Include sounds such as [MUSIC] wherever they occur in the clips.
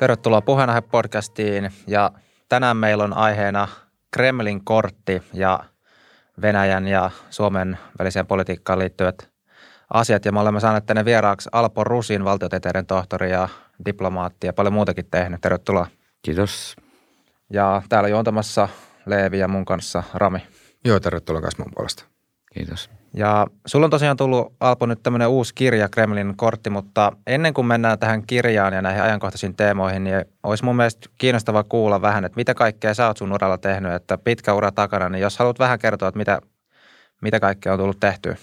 Tervetuloa Puheenaihe-podcastiin ja tänään meillä on aiheena Kremlin kortti ja Venäjän ja Suomen väliseen politiikkaan liittyvät asiat. Ja me olemme saaneet tänne vieraaksi Alpo Rusin, valtiotieteiden tohtori ja diplomaatti ja paljon muutakin tehnyt. Tervetuloa. Kiitos. Ja täällä juontamassa Leevi ja mun kanssa Rami. Joo, tervetuloa myös mun puolesta. Kiitos. Ja sulla on tosiaan tullut Alpo nyt tämmöinen uusi kirja, Kremlin kortti, mutta ennen kuin mennään tähän kirjaan ja näihin ajankohtaisiin teemoihin, niin olisi mun mielestä kiinnostavaa kuulla vähän, että mitä kaikkea sä oot sun uralla tehnyt, että pitkä ura takana, niin jos haluat vähän kertoa, että mitä, mitä kaikkea on tullut tehtyä.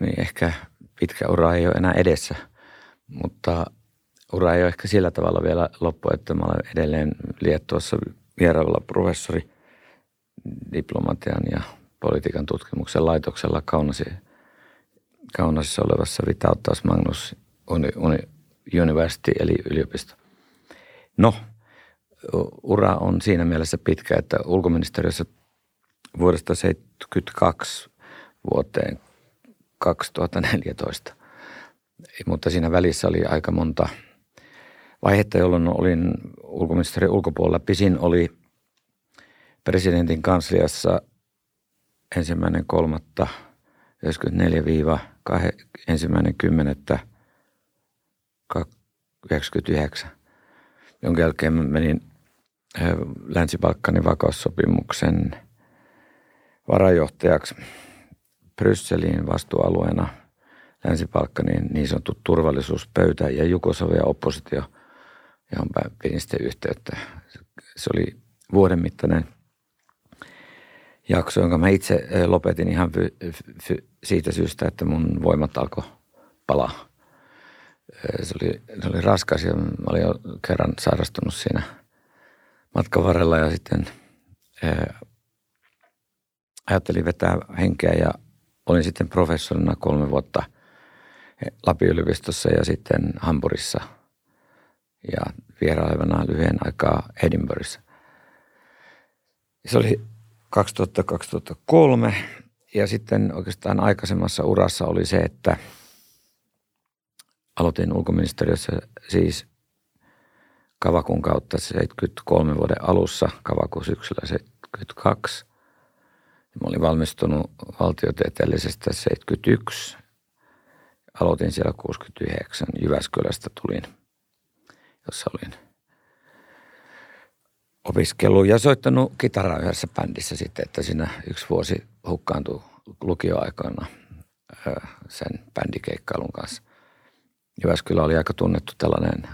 Niin ehkä pitkä ura ei ole enää edessä, mutta ura ei ole ehkä sillä tavalla vielä loppu, että mä olen edelleen Liettuassa vierailla professori diplomatian ja politiikan tutkimuksen laitoksella Kaunasi, Kaunasissa olevassa Vitauttaus Magnus University eli yliopisto. No, ura on siinä mielessä pitkä, että ulkoministeriössä vuodesta 1972 vuoteen 2014. Mutta siinä välissä oli aika monta vaihetta, jolloin olin ulkoministeriön ulkopuolella. Pisin oli presidentin kansliassa ensimmäinen kolmatta 94 ensimmäinen kymmenettä 99, jonka jälkeen menin Länsi-Balkanin vakaussopimuksen varajohtajaksi Brysseliin vastuualueena Länsi-Balkanin niin sanottu turvallisuuspöytä ja Jugoslavia oppositio, johon pidin sitten yhteyttä. Se oli vuoden mittainen – jakso, jonka mä itse lopetin ihan fy, fy, siitä syystä, että mun voimat alkoi palaa. Se oli, se oli raskas ja mä olin jo kerran sairastunut siinä matkan varrella ja sitten ää, ajattelin vetää henkeä ja olin sitten professorina kolme vuotta Lapin yliopistossa ja sitten Hampurissa ja vierailevana lyhyen aikaa Edinburghissa. Se oli 2000-2003 ja sitten oikeastaan aikaisemmassa urassa oli se, että aloitin ulkoministeriössä siis Kavakun kautta 73 vuoden alussa, Kavaku syksyllä 72. Mä olin valmistunut valtiotieteellisestä 71. Aloitin siellä 69. Jyväskylästä tulin, jossa olin – opiskellut ja soittanut kitaraa yhdessä bändissä sitten, että siinä yksi vuosi hukkaantui lukioaikana sen bändikeikkailun kanssa. Jyväskylä oli aika tunnettu tällainen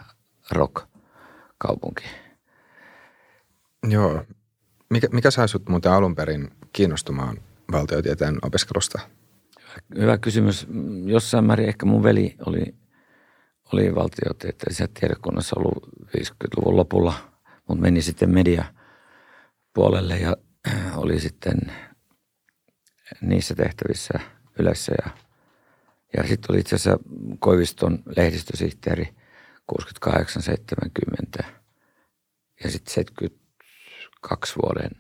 rock-kaupunki. Joo. Mikä, mikä sai sut muuten alun perin kiinnostumaan valtiotieteen opiskelusta? Hyvä kysymys. Jossain määrin ehkä mun veli oli, oli valtiotieteellisessä tiedekunnassa ollut 50-luvun lopulla – mutta meni sitten media puolelle ja oli sitten niissä tehtävissä yleensä ja, ja sitten oli itse asiassa Koiviston lehdistösihteeri 68-70 ja sitten 72 vuoden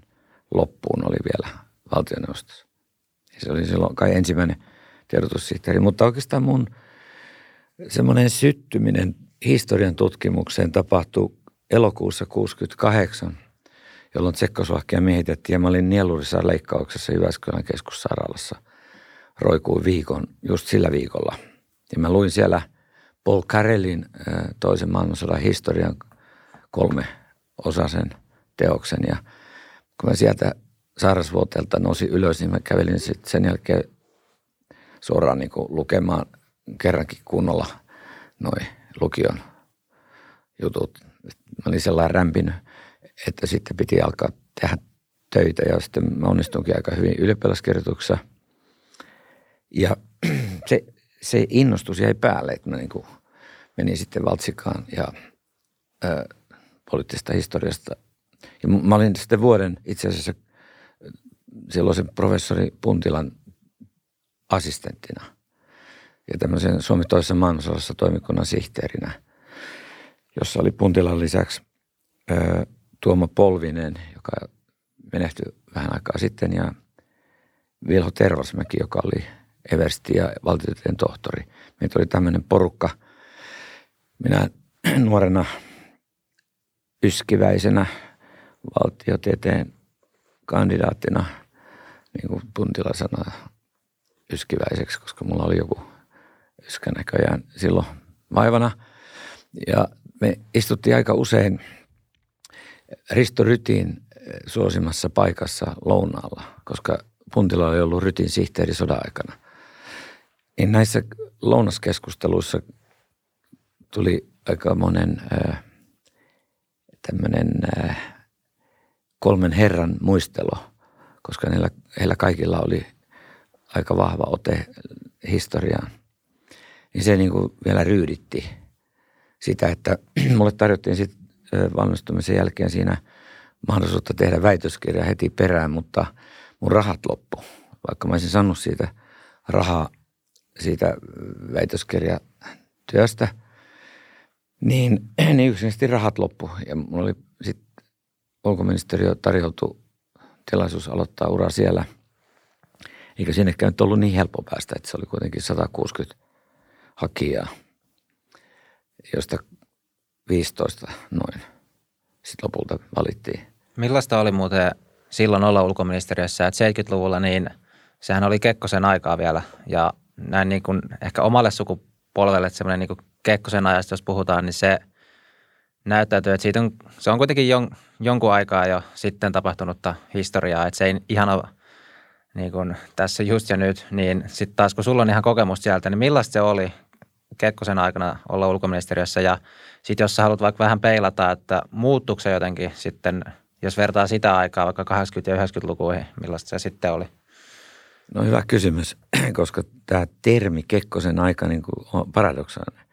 loppuun oli vielä valtioneuvostossa. Ja se oli silloin kai ensimmäinen tiedotussihteeri, mutta oikeastaan mun semmoinen syttyminen historian tutkimukseen tapahtui elokuussa 68, jolloin Tsekkoslovakia miehitettiin ja mä olin nielurissa leikkauksessa Jyväskylän keskussairaalassa. Roikuin viikon, just sillä viikolla. Ja mä luin siellä Paul Carellin toisen maailmansodan historian kolme osasen teoksen. Ja kun mä sieltä sairasvuoteelta nousin ylös, niin mä kävelin sitten sen jälkeen suoraan niin kuin lukemaan kerrankin kunnolla noin lukion jutut mä olin sellainen rämpinyt, että sitten piti alkaa tehdä töitä ja sitten mä onnistunkin aika hyvin ylioppilaskirjoituksessa. Ja [CLEARS THROAT] se, se innostus jäi päälle, että mä niin kuin menin sitten Valtsikaan ja ää, poliittisesta historiasta. Ja mä olin sitten vuoden itse asiassa silloisen professori Puntilan assistenttina ja tämmöisen Suomi toisessa maailmansodassa toimikunnan sihteerinä – jossa oli Puntilan lisäksi ö, Tuomo Polvinen, joka menehtyi vähän aikaa sitten, ja Vilho Tervasmäki, joka oli Eversti ja valtiotieteen tohtori. Meitä oli tämmöinen porukka. Minä [CLEARS THROAT] nuorena yskiväisenä valtiotieteen kandidaattina, niin kuin Puntila sanoi, yskiväiseksi, koska mulla oli joku yskä näköjään silloin vaivana. Ja me istuttiin aika usein Risto Rytin suosimassa paikassa lounaalla, koska Puntila oli ollut Rytin sihteeri sodan aikana. Niin näissä lounaskeskusteluissa tuli aika monen äh, tämmöinen äh, kolmen herran muistelo, koska heillä, heillä kaikilla oli aika vahva ote historiaan. Niin se niin kuin vielä ryyditti sitä, että [CLEARS THROAT] mulle tarjottiin sitten valmistumisen jälkeen siinä mahdollisuutta tehdä väitöskirja heti perään, mutta mun rahat loppu. Vaikka mä olisin saanut siitä rahaa siitä väitöskirjatyöstä, niin, [CLEARS THROAT] niin yksinkertaisesti rahat loppu. Ja mulla oli sitten ulkoministeriö tarjoutu tilaisuus aloittaa ura siellä. Eikä sinnekään nyt ollut niin helppo päästä, että se oli kuitenkin 160 hakijaa, josta 15 noin sitten lopulta valittiin. Millaista oli muuten silloin olla ulkoministeriössä, että 70-luvulla niin sehän oli Kekkosen aikaa vielä ja näin niin kuin ehkä omalle sukupolvelle semmoinen niin kuin Kekkosen ajasta, jos puhutaan, niin se näyttäytyy, että siitä on, se on kuitenkin jon, jonkun aikaa jo sitten tapahtunutta historiaa, että se ei ihan ole niin kuin tässä just ja nyt, niin sitten taas kun sulla on ihan kokemus sieltä, niin millaista se oli Kekkosen aikana olla ulkoministeriössä ja sitten jos sä haluat vaikka vähän peilata, että muuttuuko se jotenkin sitten, jos vertaa sitä aikaa vaikka 80- ja 90-lukuihin, millaista se sitten oli? No hyvä kysymys, [CLEARS THROAT] koska tämä termi Kekkosen aika niin kuin on paradoksaalinen.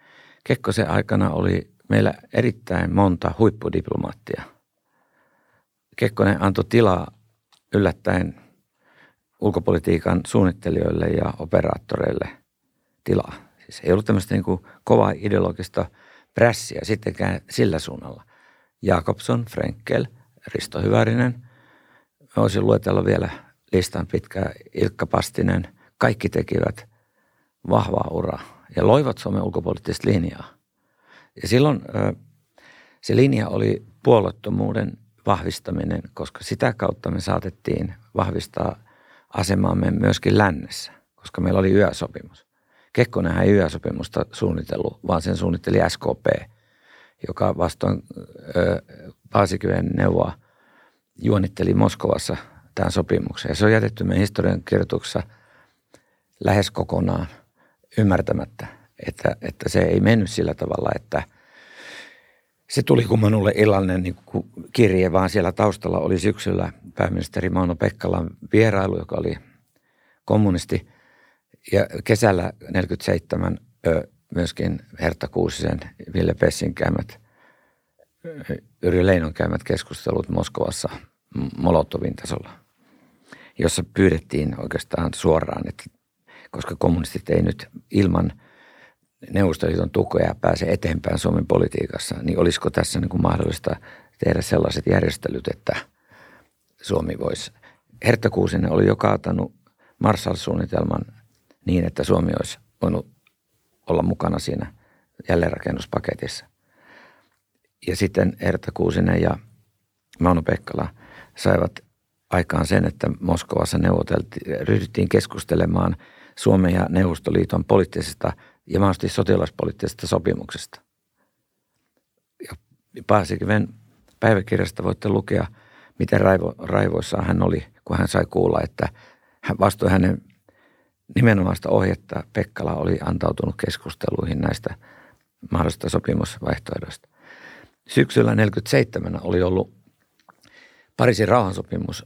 Kekkosen aikana oli meillä erittäin monta huippudiplomaattia. Kekkonen antoi tilaa yllättäen ulkopolitiikan suunnittelijoille ja operaattoreille tilaa. Siis ei ollut tämmöistä niin kuin kovaa ideologista prässiä sittenkään sillä suunnalla. Jakobson, Frenkel, Risto Hyvärinen. Voisin luetella vielä listan pitkää. Ilkka Pastinen. Kaikki tekivät vahvaa uraa ja loivat Suomen ulkopoliittista linjaa. Ja silloin se linja oli puolottomuuden vahvistaminen, koska sitä kautta me saatettiin vahvistaa asemaamme myöskin lännessä, koska meillä oli yösopimus. Kekkonenhän ei yösopimusta suunnitellut, vaan sen suunnitteli SKP, joka vastoin Paasikyön neuvoa juonitteli Moskovassa tämän sopimuksen. Ja se on jätetty meidän historian kirjoituksessa lähes kokonaan ymmärtämättä, että, että se ei mennyt sillä tavalla, että se tuli kummanulle illallinen niin kirje, vaan siellä taustalla oli syksyllä pääministeri Mauno Pekkalan vierailu, joka oli kommunisti – ja kesällä 47 myöskin Hertta Kuusisen, Ville Pessin käymät, Yri Leinon käymät keskustelut Moskovassa Molotovin tasolla, jossa pyydettiin oikeastaan suoraan, että koska kommunistit ei nyt ilman Neuvostoliiton tukea pääse eteenpäin Suomen politiikassa, niin olisiko tässä niin kuin mahdollista tehdä sellaiset järjestelyt, että Suomi voisi. Hertta Kuusinen oli jo kaatanut Marshall-suunnitelman niin, että Suomi olisi voinut olla mukana siinä jälleenrakennuspaketissa. Ja sitten Erta Kuusinen ja Mauno Pekkala saivat aikaan sen, että Moskovassa neuvoteltiin, ryhdyttiin keskustelemaan Suomen ja Neuvostoliiton poliittisesta ja mahdollisesti sotilaspoliittisesta sopimuksesta. Ja Paasikiven päiväkirjasta voitte lukea, miten raivo, raivoissaan hän oli, kun hän sai kuulla, että hän vastoin hänen nimenomaista ohjetta Pekkala oli antautunut keskusteluihin näistä mahdollisista sopimusvaihtoehdoista. Syksyllä 1947 oli ollut Pariisin rauhansopimus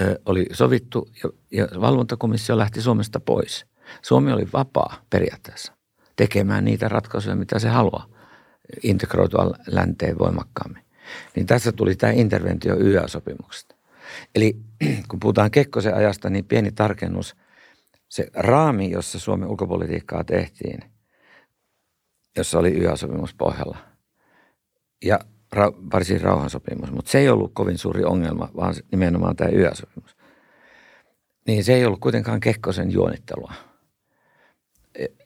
ö, oli sovittu ja, ja valvontakomissio lähti Suomesta pois. Suomi oli vapaa periaatteessa tekemään niitä ratkaisuja, mitä se haluaa integroitua länteen voimakkaammin. Niin tässä tuli tämä interventio YA-sopimuksesta. Eli [CLEARS THROAT] kun puhutaan Kekkosen ajasta, niin pieni tarkennus – se raami, jossa Suomen ulkopolitiikkaa tehtiin, jossa oli YA-sopimus pohjalla ja ra- Pariisin rauhansopimus, mutta se ei ollut kovin suuri ongelma, vaan nimenomaan tämä YA-sopimus. Niin se ei ollut kuitenkaan Kekkosen juonittelua.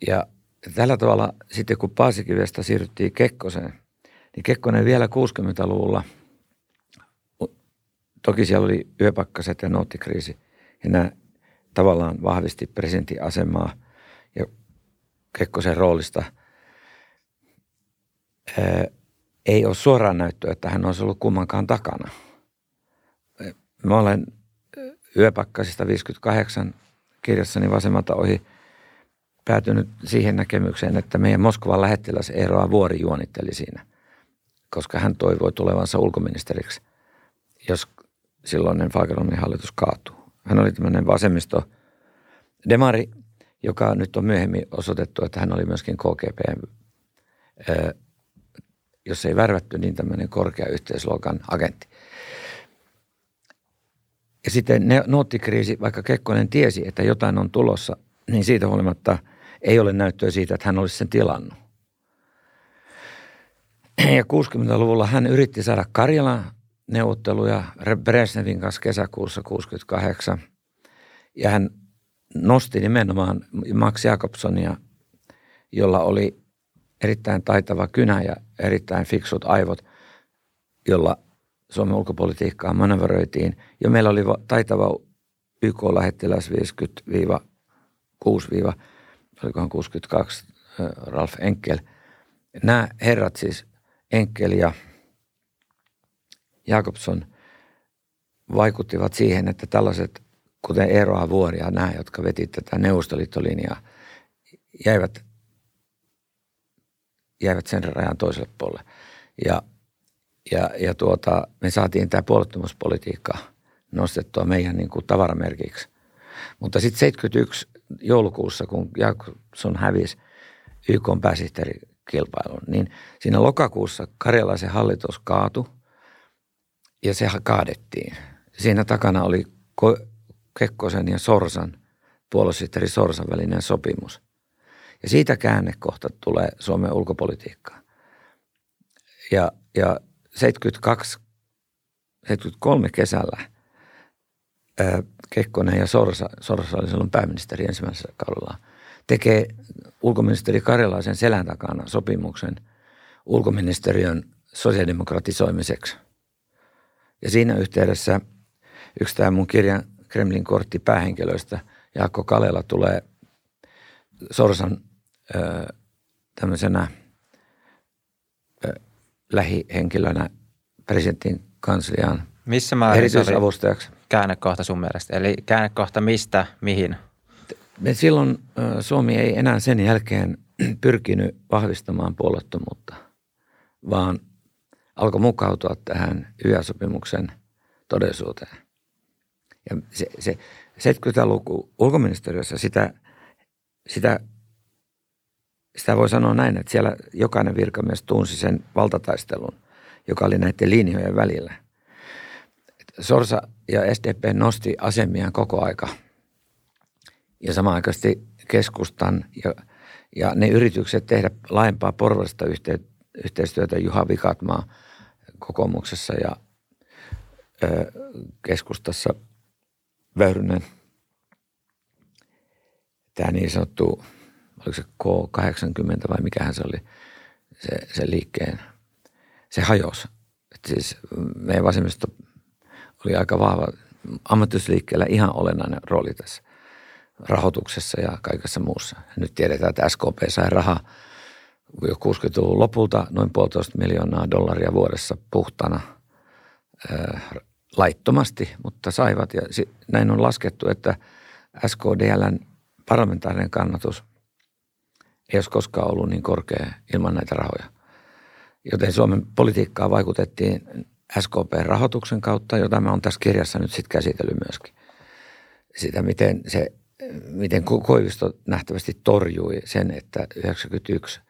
Ja tällä tavalla sitten kun Paasikivestä siirryttiin Kekkoseen, Niin Kekkonen vielä 60-luvulla, toki siellä oli yöpakkaset ja noottikriisi, ja nämä tavallaan vahvisti presidentin asemaa ja Kekkosen roolista – ei ole suoraan näyttöä, että hän olisi ollut kummankaan takana. Mä olen Yöpakkasista 58 kirjassani vasemmalta ohi päätynyt siihen näkemykseen, että meidän Moskovan lähettiläs Eeroa Vuori juonitteli siinä, koska hän toivoi tulevansa ulkoministeriksi, jos silloinen Fageronin hallitus kaatuu. Hän oli tämmöinen vasemmisto demari, joka nyt on myöhemmin osoitettu, että hän oli myöskin KGP jos ei värvätty, niin tämmöinen korkea yhteisluokan agentti. Ja sitten ne, noottikriisi, vaikka Kekkonen tiesi, että jotain on tulossa, niin siitä huolimatta ei ole näyttöä siitä, että hän olisi sen tilannut. Ja 60-luvulla hän yritti saada Karjalan neuvotteluja Brezhnevin kanssa kesäkuussa 68. Ja hän nosti nimenomaan Max Jakobsonia, jolla oli erittäin taitava kynä ja erittäin fiksut aivot, jolla Suomen ulkopolitiikkaa manöveröitiin. Ja meillä oli taitava YK-lähettiläs 50-6, olikohan 62, Ralf Enkel. Nämä herrat siis, Enkel ja Jakobson, vaikuttivat siihen, että tällaiset, kuten Eero Vuori ja nämä, jotka veti tätä neuvostoliittolinjaa, jäivät jäivät sen rajan toiselle puolelle. Ja, ja, ja tuota, me saatiin tämä puolettomuuspolitiikka nostettua meidän niin kuin tavaramerkiksi. Mutta sitten 71 joulukuussa, kun Jakobson hävisi YK pääsihteerikilpailun, niin siinä lokakuussa karjalaisen hallitus kaatu ja se kaadettiin. Siinä takana oli Kekkosen ja Sorsan, puoluesihteeri Sorsan välinen sopimus – ja siitä käännekohta tulee Suomen ulkopolitiikkaan. Ja, ja 72, 73 kesällä ää, Kekkonen ja Sorsa, Sorsa oli silloin pääministeri ensimmäisellä kaudella, tekee ulkoministeri Karjalaisen selän takana sopimuksen ulkoministeriön sosiaalidemokratisoimiseksi. Ja siinä yhteydessä yksi tämä mun kirjan Kremlin kortti päähenkilöistä, Jaakko Kalela, tulee Sorsan tämmöisenä lähihenkilönä presidentin kansliaan Missä määrin erityisavustajaksi. käännekohta sun mielestä? Eli käännekohta mistä, mihin? Me silloin Suomi ei enää sen jälkeen [CLEARS THROAT] pyrkinyt vahvistamaan puolettomuutta, vaan alkoi mukautua tähän YA-sopimuksen todellisuuteen. Ja se, se 70-luku ulkoministeriössä sitä, sitä sitä voi sanoa näin, että siellä jokainen virkamies tunsi sen valtataistelun, joka oli näiden linjojen välillä. Sorsa ja SDP nosti asemiaan koko aika ja samanaikaisesti keskustan ja, ja ne yritykset tehdä laajempaa porvallista yhteistyötä Juha Vikatmaa kokoomuksessa ja ö, keskustassa Väyrynen, tämä niin sanottu oliko se K80 vai mikähän se oli, se, se liikkeen, se hajosi. Et siis meidän vasemmisto oli aika vahva ammattiyhdysliikkeellä ihan olennainen rooli tässä rahoituksessa ja kaikessa muussa. Nyt tiedetään, että SKP sai rahaa jo 60-luvun lopulta noin puolitoista miljoonaa dollaria vuodessa puhtana äh, laittomasti, mutta saivat. Ja näin on laskettu, että SKDLn parlamentaarinen kannatus ei olisi koskaan ollut niin korkea ilman näitä rahoja. Joten Suomen politiikkaa vaikutettiin SKP-rahoituksen kautta, jota mä oon tässä kirjassa nyt sitten käsitellyt myöskin. Sitä, miten, se, miten Koivisto nähtävästi torjui sen, että 91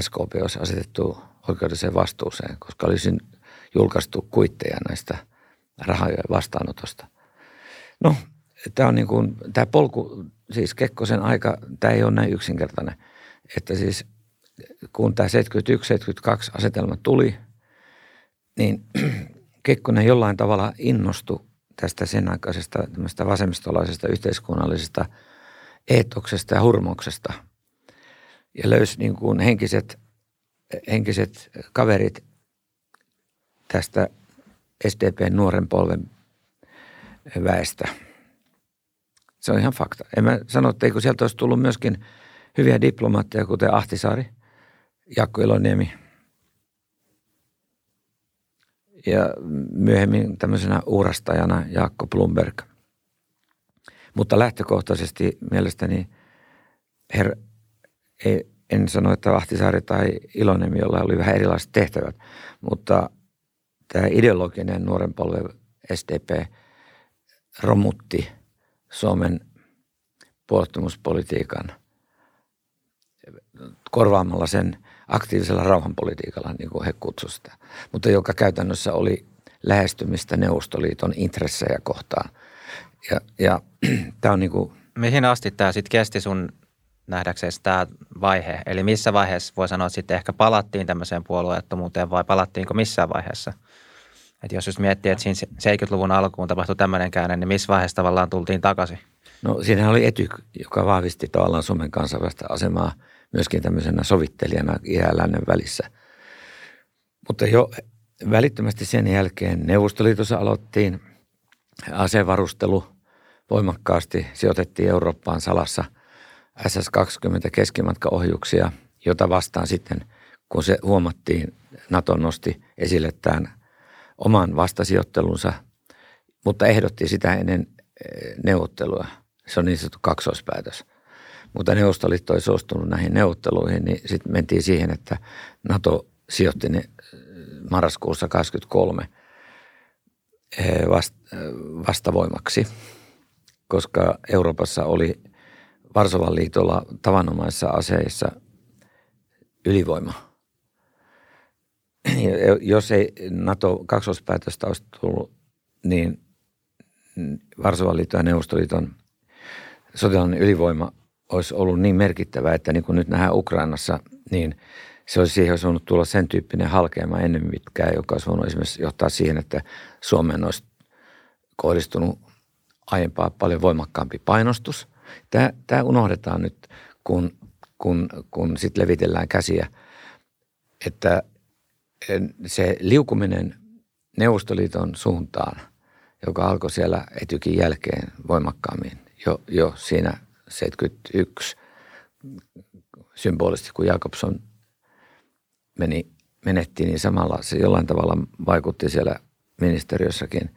SKP olisi asetettu oikeudelliseen vastuuseen, koska olisi julkaistu kuitteja näistä rahojen vastaanotosta. No, tämä on niin kuin, tämä polku, siis Kekkosen aika, tämä ei ole näin yksinkertainen – että siis kun tämä 71-72 asetelma tuli, niin [CLEARS THROAT] Kekkonen jollain tavalla innostui tästä sen aikaisesta tämmöistä vasemmistolaisesta yhteiskunnallisesta eetoksesta ja hurmoksesta. Ja löysi niin kuin henkiset henkiset kaverit tästä SDPn nuoren polven väestä. Se on ihan fakta. En mä sano, että sieltä olisi tullut myöskin hyviä diplomaatteja, kuten Ahtisaari, Jakko Iloniemi ja myöhemmin tämmöisenä uurastajana Jaakko Blumberg. Mutta lähtökohtaisesti mielestäni her, ei, en sano, että Ahtisaari tai Iloniemi, jolla oli vähän erilaiset tehtävät, mutta tämä ideologinen nuoren polven SDP romutti Suomen puolustumuspolitiikan korvaamalla sen aktiivisella rauhanpolitiikalla, niin kuin he kutsuivat sitä. Mutta joka käytännössä oli lähestymistä Neuvostoliiton intressejä kohtaan. Ja, ja [CLEARS THROAT] tämä on niin kuin, Mihin asti tämä sitten kesti sun nähdäksesi tämä vaihe? Eli missä vaiheessa voi sanoa, että sitten ehkä palattiin tämmöiseen puolueettomuuteen vai palattiinko missään vaiheessa? Et jos just miettii, että siinä 70-luvun alkuun tapahtui tämmöinen käänne, niin missä vaiheessa tavallaan tultiin takaisin? No siinähän oli Etyk, joka vahvisti tavallaan Suomen kansainvälistä asemaa myöskin tämmöisenä sovittelijana ja lännen välissä. Mutta jo välittömästi sen jälkeen Neuvostoliitossa aloittiin asevarustelu voimakkaasti, sijoitettiin Eurooppaan salassa SS-20 keskimatkaohjuksia, jota vastaan sitten, kun se huomattiin, NATO nosti esille tämän oman vastasijoittelunsa, mutta ehdotti sitä ennen eh, neuvottelua. Se on niin sanottu kaksoispäätös. Mutta Neuvostoliitto ei suostunut näihin neuvotteluihin, niin sitten mentiin siihen, että NATO sijoitti ne eh, marraskuussa 23 eh, vastavoimaksi, koska Euroopassa oli Varsovan liitolla tavanomaisissa aseissa ylivoima – jos ei NATO kaksospäätöstä olisi tullut, niin Varsovan liiton ja Neuvostoliiton sotilainen ylivoima olisi ollut niin merkittävä, että niin kuin nyt nähdään Ukrainassa, niin se olisi siihen olisi voinut tulla sen tyyppinen halkeama ennen pitkään, joka olisi voinut esimerkiksi johtaa siihen, että Suomeen olisi kohdistunut aiempaa paljon voimakkaampi painostus. Tämä, tämä unohdetaan nyt, kun, kun, kun sitten levitellään käsiä, että se liukuminen Neuvostoliiton suuntaan, joka alkoi siellä etykin jälkeen voimakkaammin jo, jo siinä 71 symbolisesti, kun Jakobson meni, menettiin, niin samalla se jollain tavalla vaikutti siellä ministeriössäkin,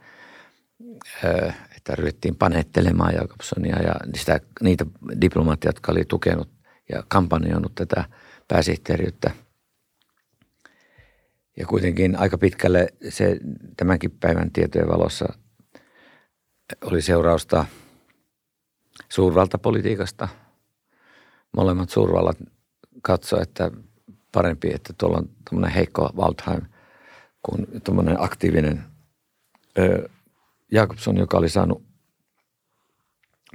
että ryhdyttiin panettelemaan Jakobsonia ja sitä, niitä diplomaatteja, jotka oli tukenut ja kampanjoinut tätä pääsihteeriyttä – ja kuitenkin aika pitkälle se tämänkin päivän tietojen valossa oli seurausta suurvaltapolitiikasta. Molemmat suurvallat katsoivat, että parempi, että tuolla on tuommoinen heikko Waldheim kuin tuommoinen aktiivinen ö, Jakobson, joka oli saanut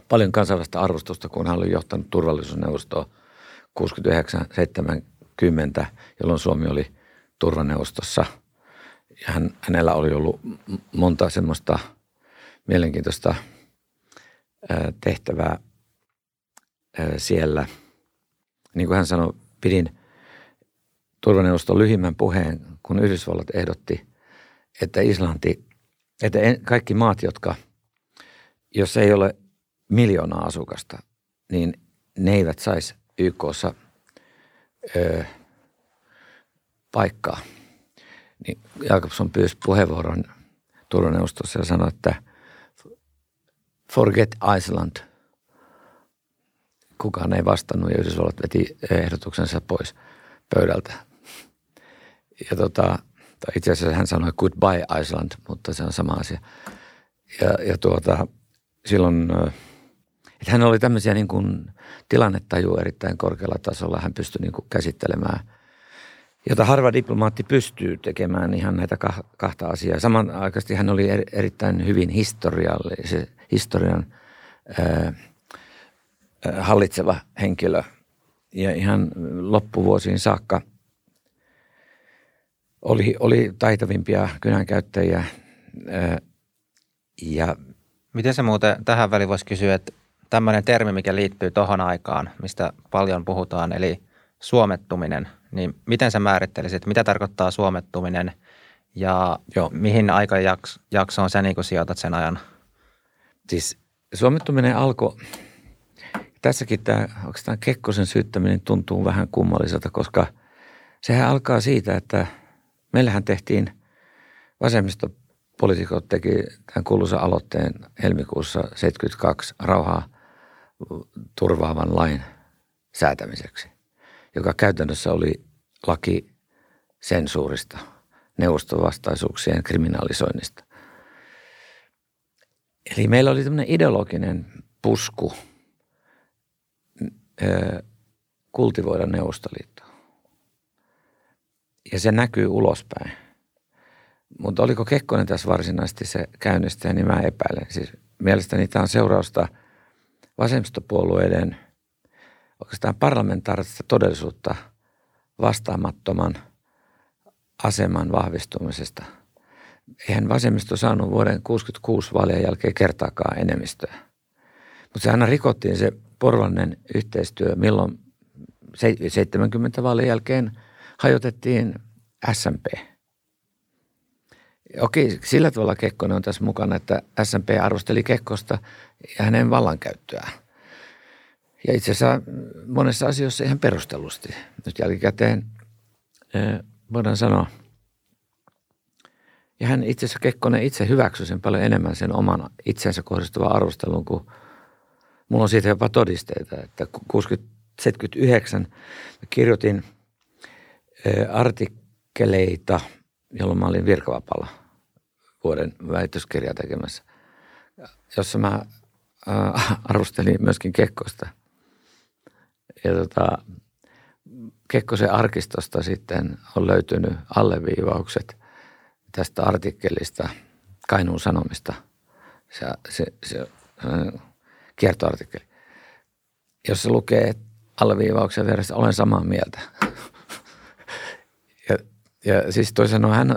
paljon kansainvälistä arvostusta, kun hän oli johtanut turvallisuusneuvostoa 69-70, jolloin Suomi oli – turvaneuvostossa. Ja hän, hänellä oli ollut monta semmoista mielenkiintoista tehtävää siellä. Niin kuin hän sanoi, pidin turvaneuvoston lyhimmän puheen, kun Yhdysvallat ehdotti, että Islanti, että kaikki maat, jotka, jos ei ole miljoonaa asukasta, niin ne eivät saisi YKssa ö, paikkaa. Niin Jakobson pyysi puheenvuoron turvaneuvostossa ja sanoi, että forget Iceland. Kukaan ei vastannut ja Yhdysvallat veti ehdotuksensa pois pöydältä. Ja tota, tai itse asiassa hän sanoi goodbye Iceland, mutta se on sama asia. Ja, ja tuota, silloin, että hän oli tämmöisiä niin kuin tilannetaju erittäin korkealla tasolla. Hän pystyi niin kuin käsittelemään – jota harva diplomaatti pystyy tekemään ihan näitä kahta asiaa. Samanaikaisesti hän oli erittäin hyvin historiallinen, historian ää, hallitseva henkilö. Ja ihan loppuvuosiin saakka oli, oli taitavimpia kynänkäyttäjiä. Ja Miten se muuten tähän väliin voisi kysyä, että tämmöinen termi, mikä liittyy tuohon aikaan, mistä paljon puhutaan, eli suomettuminen, niin miten sä määrittelisit, mitä tarkoittaa suomettuminen ja Joo. mihin aikajaksoon sä niin sijoitat sen ajan? Siis suomettuminen alkoi, tässäkin tämä, tämä Kekkosen syyttäminen tuntuu vähän kummalliselta, koska sehän alkaa siitä, että meillähän tehtiin, vasemmistopolitiikot teki tämän kuuluisen aloitteen helmikuussa 72 rauhaa turvaavan lain säätämiseksi, joka käytännössä oli laki sensuurista, neuvostovastaisuuksien kriminalisoinnista. Eli meillä oli tämmöinen ideologinen pusku kultivoida Neuvostoliittoa. Ja se näkyy ulospäin. Mutta oliko Kekkonen tässä varsinaisesti se käynnistäjä, niin mä epäilen. Siis mielestäni tämä on seurausta vasemmistopuolueiden oikeastaan parlamentaarista todellisuutta vastaamattoman aseman vahvistumisesta – eihän vasemmisto saanut vuoden 66 vaalien jälkeen kertaakaan enemmistöä. Mutta se aina rikottiin se porvallinen yhteistyö, milloin 70 vaalien jälkeen hajotettiin SMP. Okei, sillä tavalla Kekkonen on tässä mukana, että SMP arvosteli Kekkosta ja hänen vallankäyttöään. Ja itse asiassa monessa asiassa ihan perustellusti. Nyt jälkikäteen voidaan sanoa – ja hän itse asiassa Kekkonen itse hyväksyi sen paljon enemmän sen oman itsensä kohdistuvan arvostelun kuin mulla on siitä jopa todisteita, että 79 kirjoitin artikkeleita, jolloin mä olin virkavapaalla vuoden väitöskirjaa tekemässä, jossa mä arvostelin myöskin Kekkosta. Ja tota, Kekkosen arkistosta sitten on löytynyt alleviivaukset tästä artikkelista Kainuun Sanomista. Se, se, se äh, kiertoartikkeli, jossa lukee alleviivauksen vieressä olen samaa mieltä. Ja, siis toisin sanoen hän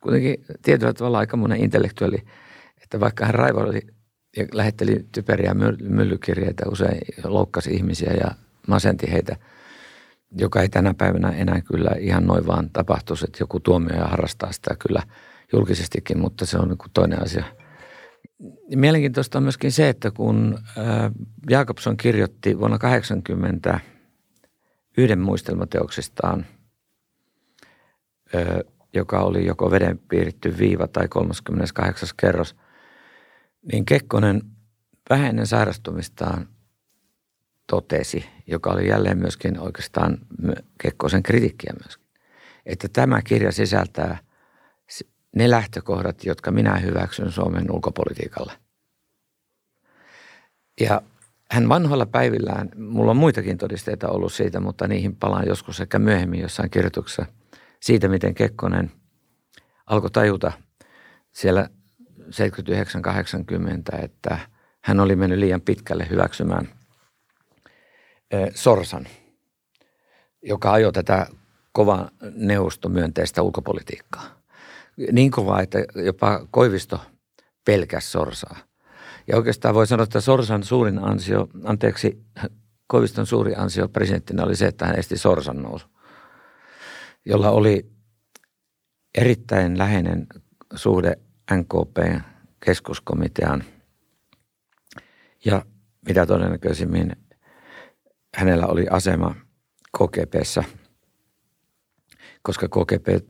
kuitenkin tietyllä tavalla aika monen intellektuaali, että vaikka hän raivoili ja lähetteli typeriä myllykirjeitä, usein loukkasi ihmisiä ja masenti heitä – joka ei tänä päivänä enää kyllä ihan noin vaan tapahtuisi, että joku tuomio ja harrastaa sitä kyllä julkisestikin, mutta se on niin toinen asia. Mielenkiintoista on myöskin se, että kun Jakobson kirjoitti vuonna 80 yhden muistelmateoksistaan, joka oli joko veden piiritty viiva tai 38. kerros, niin Kekkonen vähäinen sairastumistaan – totesi, joka oli jälleen myöskin oikeastaan Kekkosen kritiikkiä myöskin, että tämä kirja sisältää ne lähtökohdat, jotka minä hyväksyn Suomen ulkopolitiikalle. Ja hän vanhoilla päivillään, mulla on muitakin todisteita ollut siitä, mutta niihin palaan joskus ehkä myöhemmin jossain kirjoituksessa, siitä miten Kekkonen alkoi tajuta siellä 79-80, että hän oli mennyt liian pitkälle hyväksymään – Sorsan, joka ajoi tätä kova neuvostomyönteistä ulkopolitiikkaa. Niin kovaa, että jopa Koivisto pelkäs Sorsaa. Ja oikeastaan voi sanoa, että Sorsan suurin ansio, anteeksi, Koiviston suuri ansio presidenttinä oli se, että hän esti Sorsan nousu, jolla oli erittäin läheinen suhde NKP keskuskomitean ja mitä todennäköisimmin hänellä oli asema KGPssä, koska KGP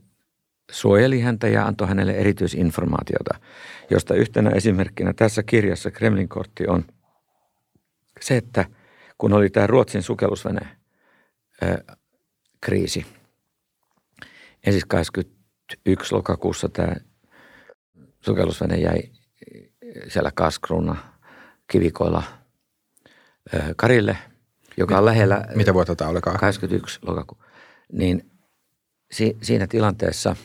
suojeli häntä ja antoi hänelle erityisinformaatiota, josta yhtenä esimerkkinä tässä kirjassa Kremlin kortti on se, että kun oli tämä Ruotsin sukellusvene ää, kriisi, ensin 21 lokakuussa tämä sukellusvene jäi siellä Kaskruuna kivikoilla ää, Karille – joka on lähellä. Mitä vuotta tämä olikaan? 81 lokakuu. Niin si, siinä tilanteessa,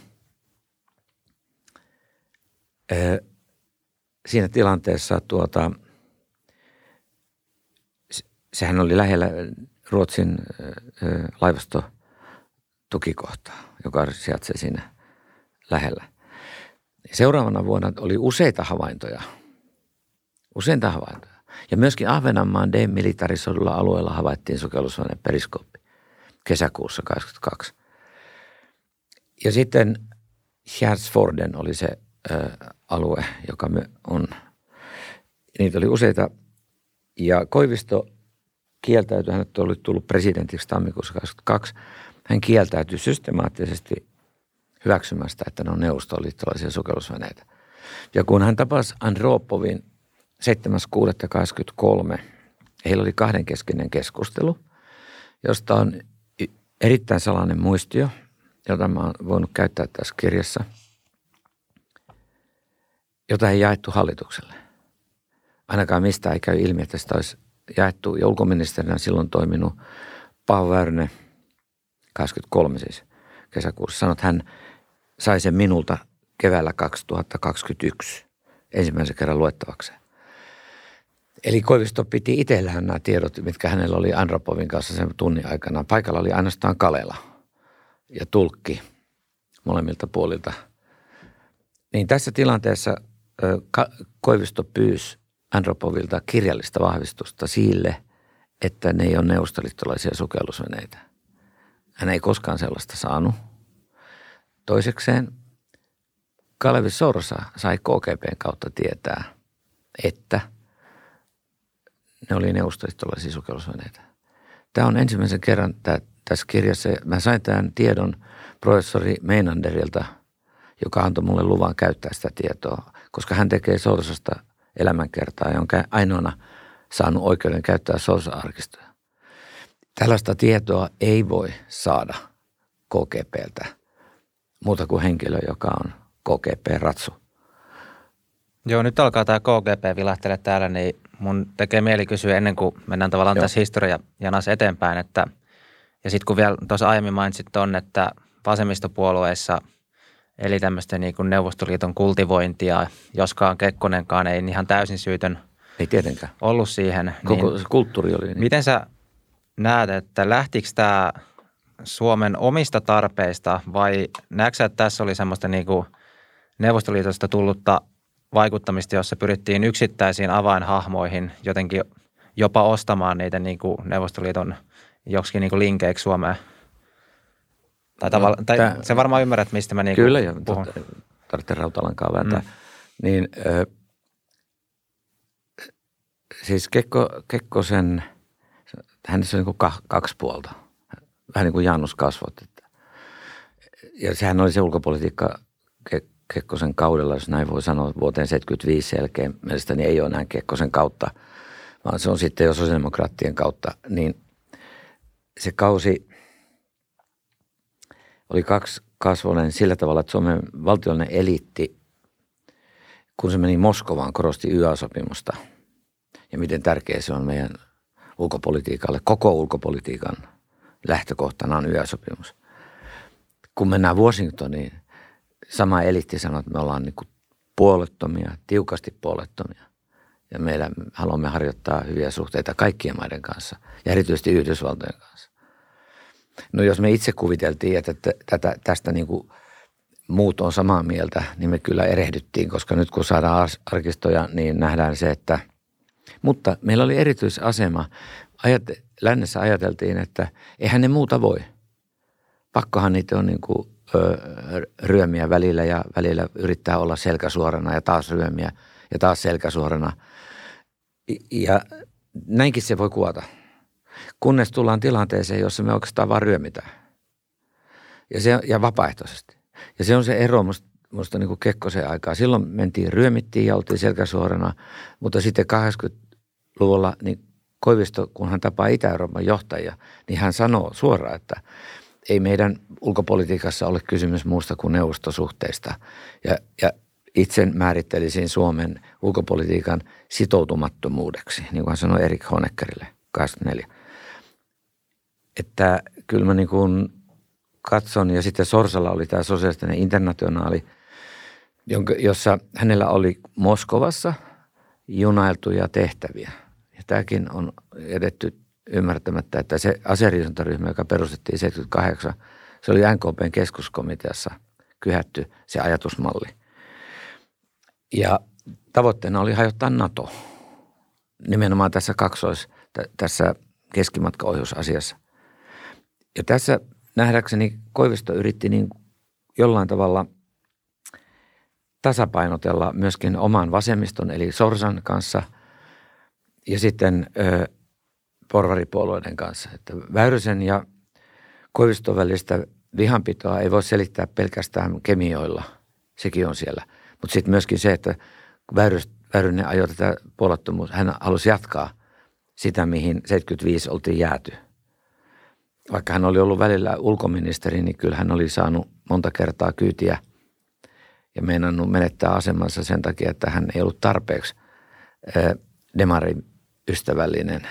siinä tilanteessa tuota, sehän oli lähellä Ruotsin laivastotukikohtaa, joka sijaitsee siinä lähellä. Seuraavana vuonna oli useita havaintoja, useita havaintoja ja myöskin Ahvenanmaan demilitarisoidulla alueella havaittiin sukellusveneen periskooppi. kesäkuussa 82. Ja sitten Hersforden oli se ö, alue, joka me on, niitä oli useita. Ja Koivisto kieltäytyi, hän oli tullut presidentiksi tammikuussa 22. Hän kieltäytyi systemaattisesti hyväksymästä, että ne on neuvostoliittolaisia sukellusveneitä. Ja kun hän tapasi Andropovin 7.6.23, heillä oli kahdenkeskinen keskustelu, josta on erittäin salainen muistio, jota mä oon voinut käyttää tässä kirjassa, jota ei jaettu hallitukselle. Ainakaan mistä ei käy ilmi, että sitä olisi jaettu. Ja ulkoministerinä silloin toiminut Paavo Väyrynen, 23 siis kesäkuussa, sanoi, että hän sai sen minulta keväällä 2021 ensimmäisen kerran luettavakseen. Eli Koivisto piti itsellään nämä tiedot, mitkä hänellä oli Andropovin kanssa sen tunnin aikana. Paikalla oli ainoastaan Kalela ja tulkki molemmilta puolilta. Niin tässä tilanteessa Koivisto pyysi Andropovilta kirjallista vahvistusta sille, että ne ei ole neuvostoliittolaisia sukellusveneitä. Hän ei koskaan sellaista saanut. Toisekseen Kalevi Sorsa sai KGPn kautta tietää, että ne oli neuvostoliittolaisia sukellusveneitä. Tämä on ensimmäisen kerran tämä, tässä kirjassa. Mä sain tämän tiedon professori Meinanderilta, joka antoi mulle luvan käyttää sitä tietoa, koska hän tekee Sorsasta elämänkertaa on ainoana saanut oikeuden käyttää Sorsa-arkistoja. Tällaista tietoa ei voi saada KGPltä muuta kuin henkilö, joka on KGP-ratsu. Joo, nyt alkaa tämä KGP vilahtele täällä, niin mun tekee mieli kysyä ennen kuin mennään tavallaan Joo. tässä historia janassa eteenpäin, että ja sitten kun vielä tuossa aiemmin mainitsit ton, että vasemmistopuolueissa eli tämmöistä niin kuin Neuvostoliiton kultivointia, joskaan Kekkonenkaan ei ihan täysin syytön ei tietenkään. ollut siihen. Koko niin kulttuuri oli niin. Miten sä näet, että lähtikö tämä Suomen omista tarpeista vai näetkö että tässä oli semmoista niin kuin Neuvostoliitosta tullutta vaikuttamista, jossa pyrittiin yksittäisiin avainhahmoihin jotenkin jopa ostamaan niitä niin kuin Neuvostoliiton joksikin niin kuin linkeiksi Suomeen? Tai, no, tai tää, se varmaan ymmärrät, mistä mä niin Kyllä, jo, puhun. tarvitsee rautalankaa vääntää. Mm. Niin, äh, siis Kekko, Kekkosen, hänessä on niin kuin kaksi puolta. Vähän niin kuin Janus kasvot. Että, ja sehän oli se ulkopolitiikka Kekkosen kaudella, jos näin voi sanoa, vuoteen 75 jälkeen mielestäni ei ole näin Kekkosen kautta, vaan se on sitten jo sosiaalidemokraattien kautta, niin se kausi oli kaksi kasvoinen sillä tavalla, että Suomen valtiollinen eliitti, kun se meni Moskovaan, korosti YA-sopimusta ja miten tärkeä se on meidän ulkopolitiikalle, koko ulkopolitiikan lähtökohtana on YA-sopimus. Kun mennään Washingtoniin – sama elitti sanoi, että me ollaan niin kuin puolettomia, tiukasti puolettomia. Ja meillä haluamme harjoittaa hyviä suhteita kaikkien maiden kanssa ja erityisesti Yhdysvaltojen kanssa. No jos me itse kuviteltiin, että tätä, tästä niin kuin muut on samaa mieltä, niin me kyllä erehdyttiin, koska nyt kun saadaan arkistoja, niin nähdään se, että – mutta meillä oli erityisasema. Ajat, lännessä ajateltiin, että eihän ne muuta voi. Pakkohan niitä on niin kuin ryömiä välillä ja välillä yrittää olla selkäsuorana ja taas ryömiä ja taas selkäsuorana. Ja näinkin se voi kuvata, kunnes tullaan tilanteeseen, jossa me oikeastaan vaan ryömitään. Ja, se, ja vapaaehtoisesti. Ja se on se ero musta, musta niin kuin Kekkosen aikaa. Silloin mentiin, ryömittiin ja oltiin selkäsuorana, mutta sitten 80-luvulla niin Koivisto, kun hän tapaa Itä-Euroopan johtajia, niin hän sanoo suoraan, että – ei meidän ulkopolitiikassa ole kysymys muusta kuin neuvostosuhteista. Ja, ja itse määrittelisin Suomen ulkopolitiikan sitoutumattomuudeksi, niin kuin hän sanoi Erik Honeckerille 24. Että kyllä mä niin kuin katson, ja sitten Sorsalla oli tämä sosiaalinen internationaali, jonka, jossa hänellä oli Moskovassa junailtuja tehtäviä. Ja tämäkin on edetty ymmärtämättä, että se aseriisuntaryhmä, joka perustettiin 78, se oli NKPn keskuskomiteassa kyhätty se ajatusmalli. Ja tavoitteena oli hajottaa NATO nimenomaan tässä kaksois, tässä keskimatkaohjausasiassa. Ja tässä nähdäkseni Koivisto yritti niin jollain tavalla tasapainotella myöskin oman vasemmiston eli Sorsan kanssa ja sitten ö, porvaripuolueiden kanssa. Että Väyrysen ja Koiviston välistä vihanpitoa ei voi selittää pelkästään kemioilla. Sekin on siellä. Mutta sitten myöskin se, että Väyrys, Väyrynen ajoi tätä puolettomuus. Hän halusi jatkaa sitä, mihin 75 oltiin jääty. Vaikka hän oli ollut välillä ulkoministeri, niin kyllä hän oli saanut monta kertaa kyytiä ja meinannut menettää asemansa sen takia, että hän ei ollut tarpeeksi demarin ystävällinen.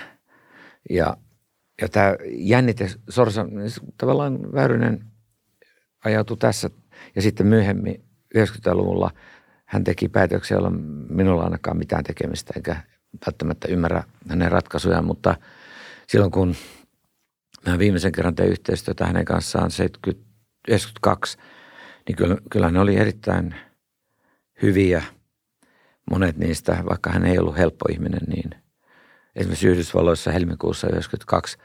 Ja, ja tämä jännite, Sorsa, tavallaan Väyrynen ajautui tässä ja sitten myöhemmin 90-luvulla hän teki päätöksiä, joilla minulla ainakaan mitään tekemistä eikä välttämättä ymmärrä hänen ratkaisujaan, mutta silloin kun mä viimeisen kerran tein yhteistyötä hänen kanssaan 1992, niin kyllä, kyllä ne oli erittäin hyviä. Monet niistä, vaikka hän ei ollut helppo ihminen, niin esimerkiksi Yhdysvalloissa helmikuussa 1992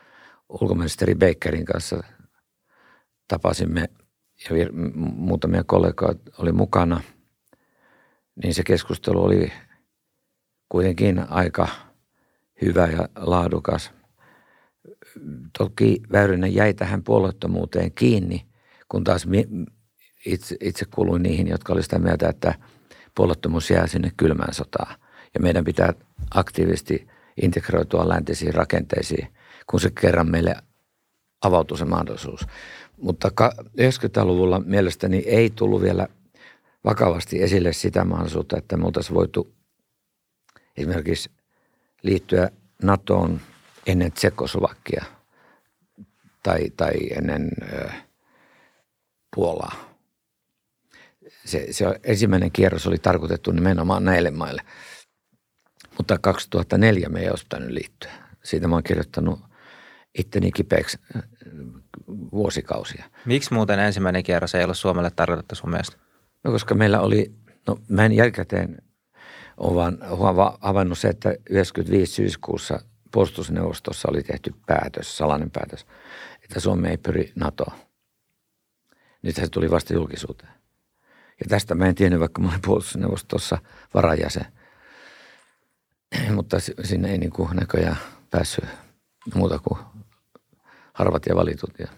ulkoministeri Bakerin kanssa tapasimme ja muutamia kollegoita oli mukana, niin se keskustelu oli kuitenkin aika hyvä ja laadukas. Toki Väyrynen jäi tähän puolueettomuuteen kiinni, kun taas itse, itse kuuluin niihin, jotka olivat sitä mieltä, että puolueettomuus jää sinne kylmään sotaan. Ja meidän pitää aktiivisesti integroitua läntisiin rakenteisiin, kun se kerran meille avautuu se mahdollisuus. Mutta 90-luvulla mielestäni ei tullut vielä vakavasti esille sitä mahdollisuutta, että me oltaisiin voitu esimerkiksi liittyä NATOon ennen Tsekoslovakia tai, tai ennen ö, Puolaa. Se, se ensimmäinen kierros oli tarkoitettu nimenomaan näille maille. Mutta 2004 me ei olisi pitänyt liittyä. Siitä mä oon kirjoittanut itteni kipeäksi vuosikausia. Miksi muuten ensimmäinen kierros ei ollut Suomelle tarkoitettu sun mielestä? No koska meillä oli, no mä en jälkikäteen ole vaan havainnut se, että 95 syyskuussa puolustusneuvostossa oli tehty päätös, salainen päätös, että Suomi ei pyri NATOon. Nyt se tuli vasta julkisuuteen. Ja tästä mä en tiennyt, vaikka mä olin puolustusneuvostossa varajäsen. [CLEARS THROAT] Mutta sinne ei niin kuin näköjään päässyt muuta kuin harvat ja valitut. Ja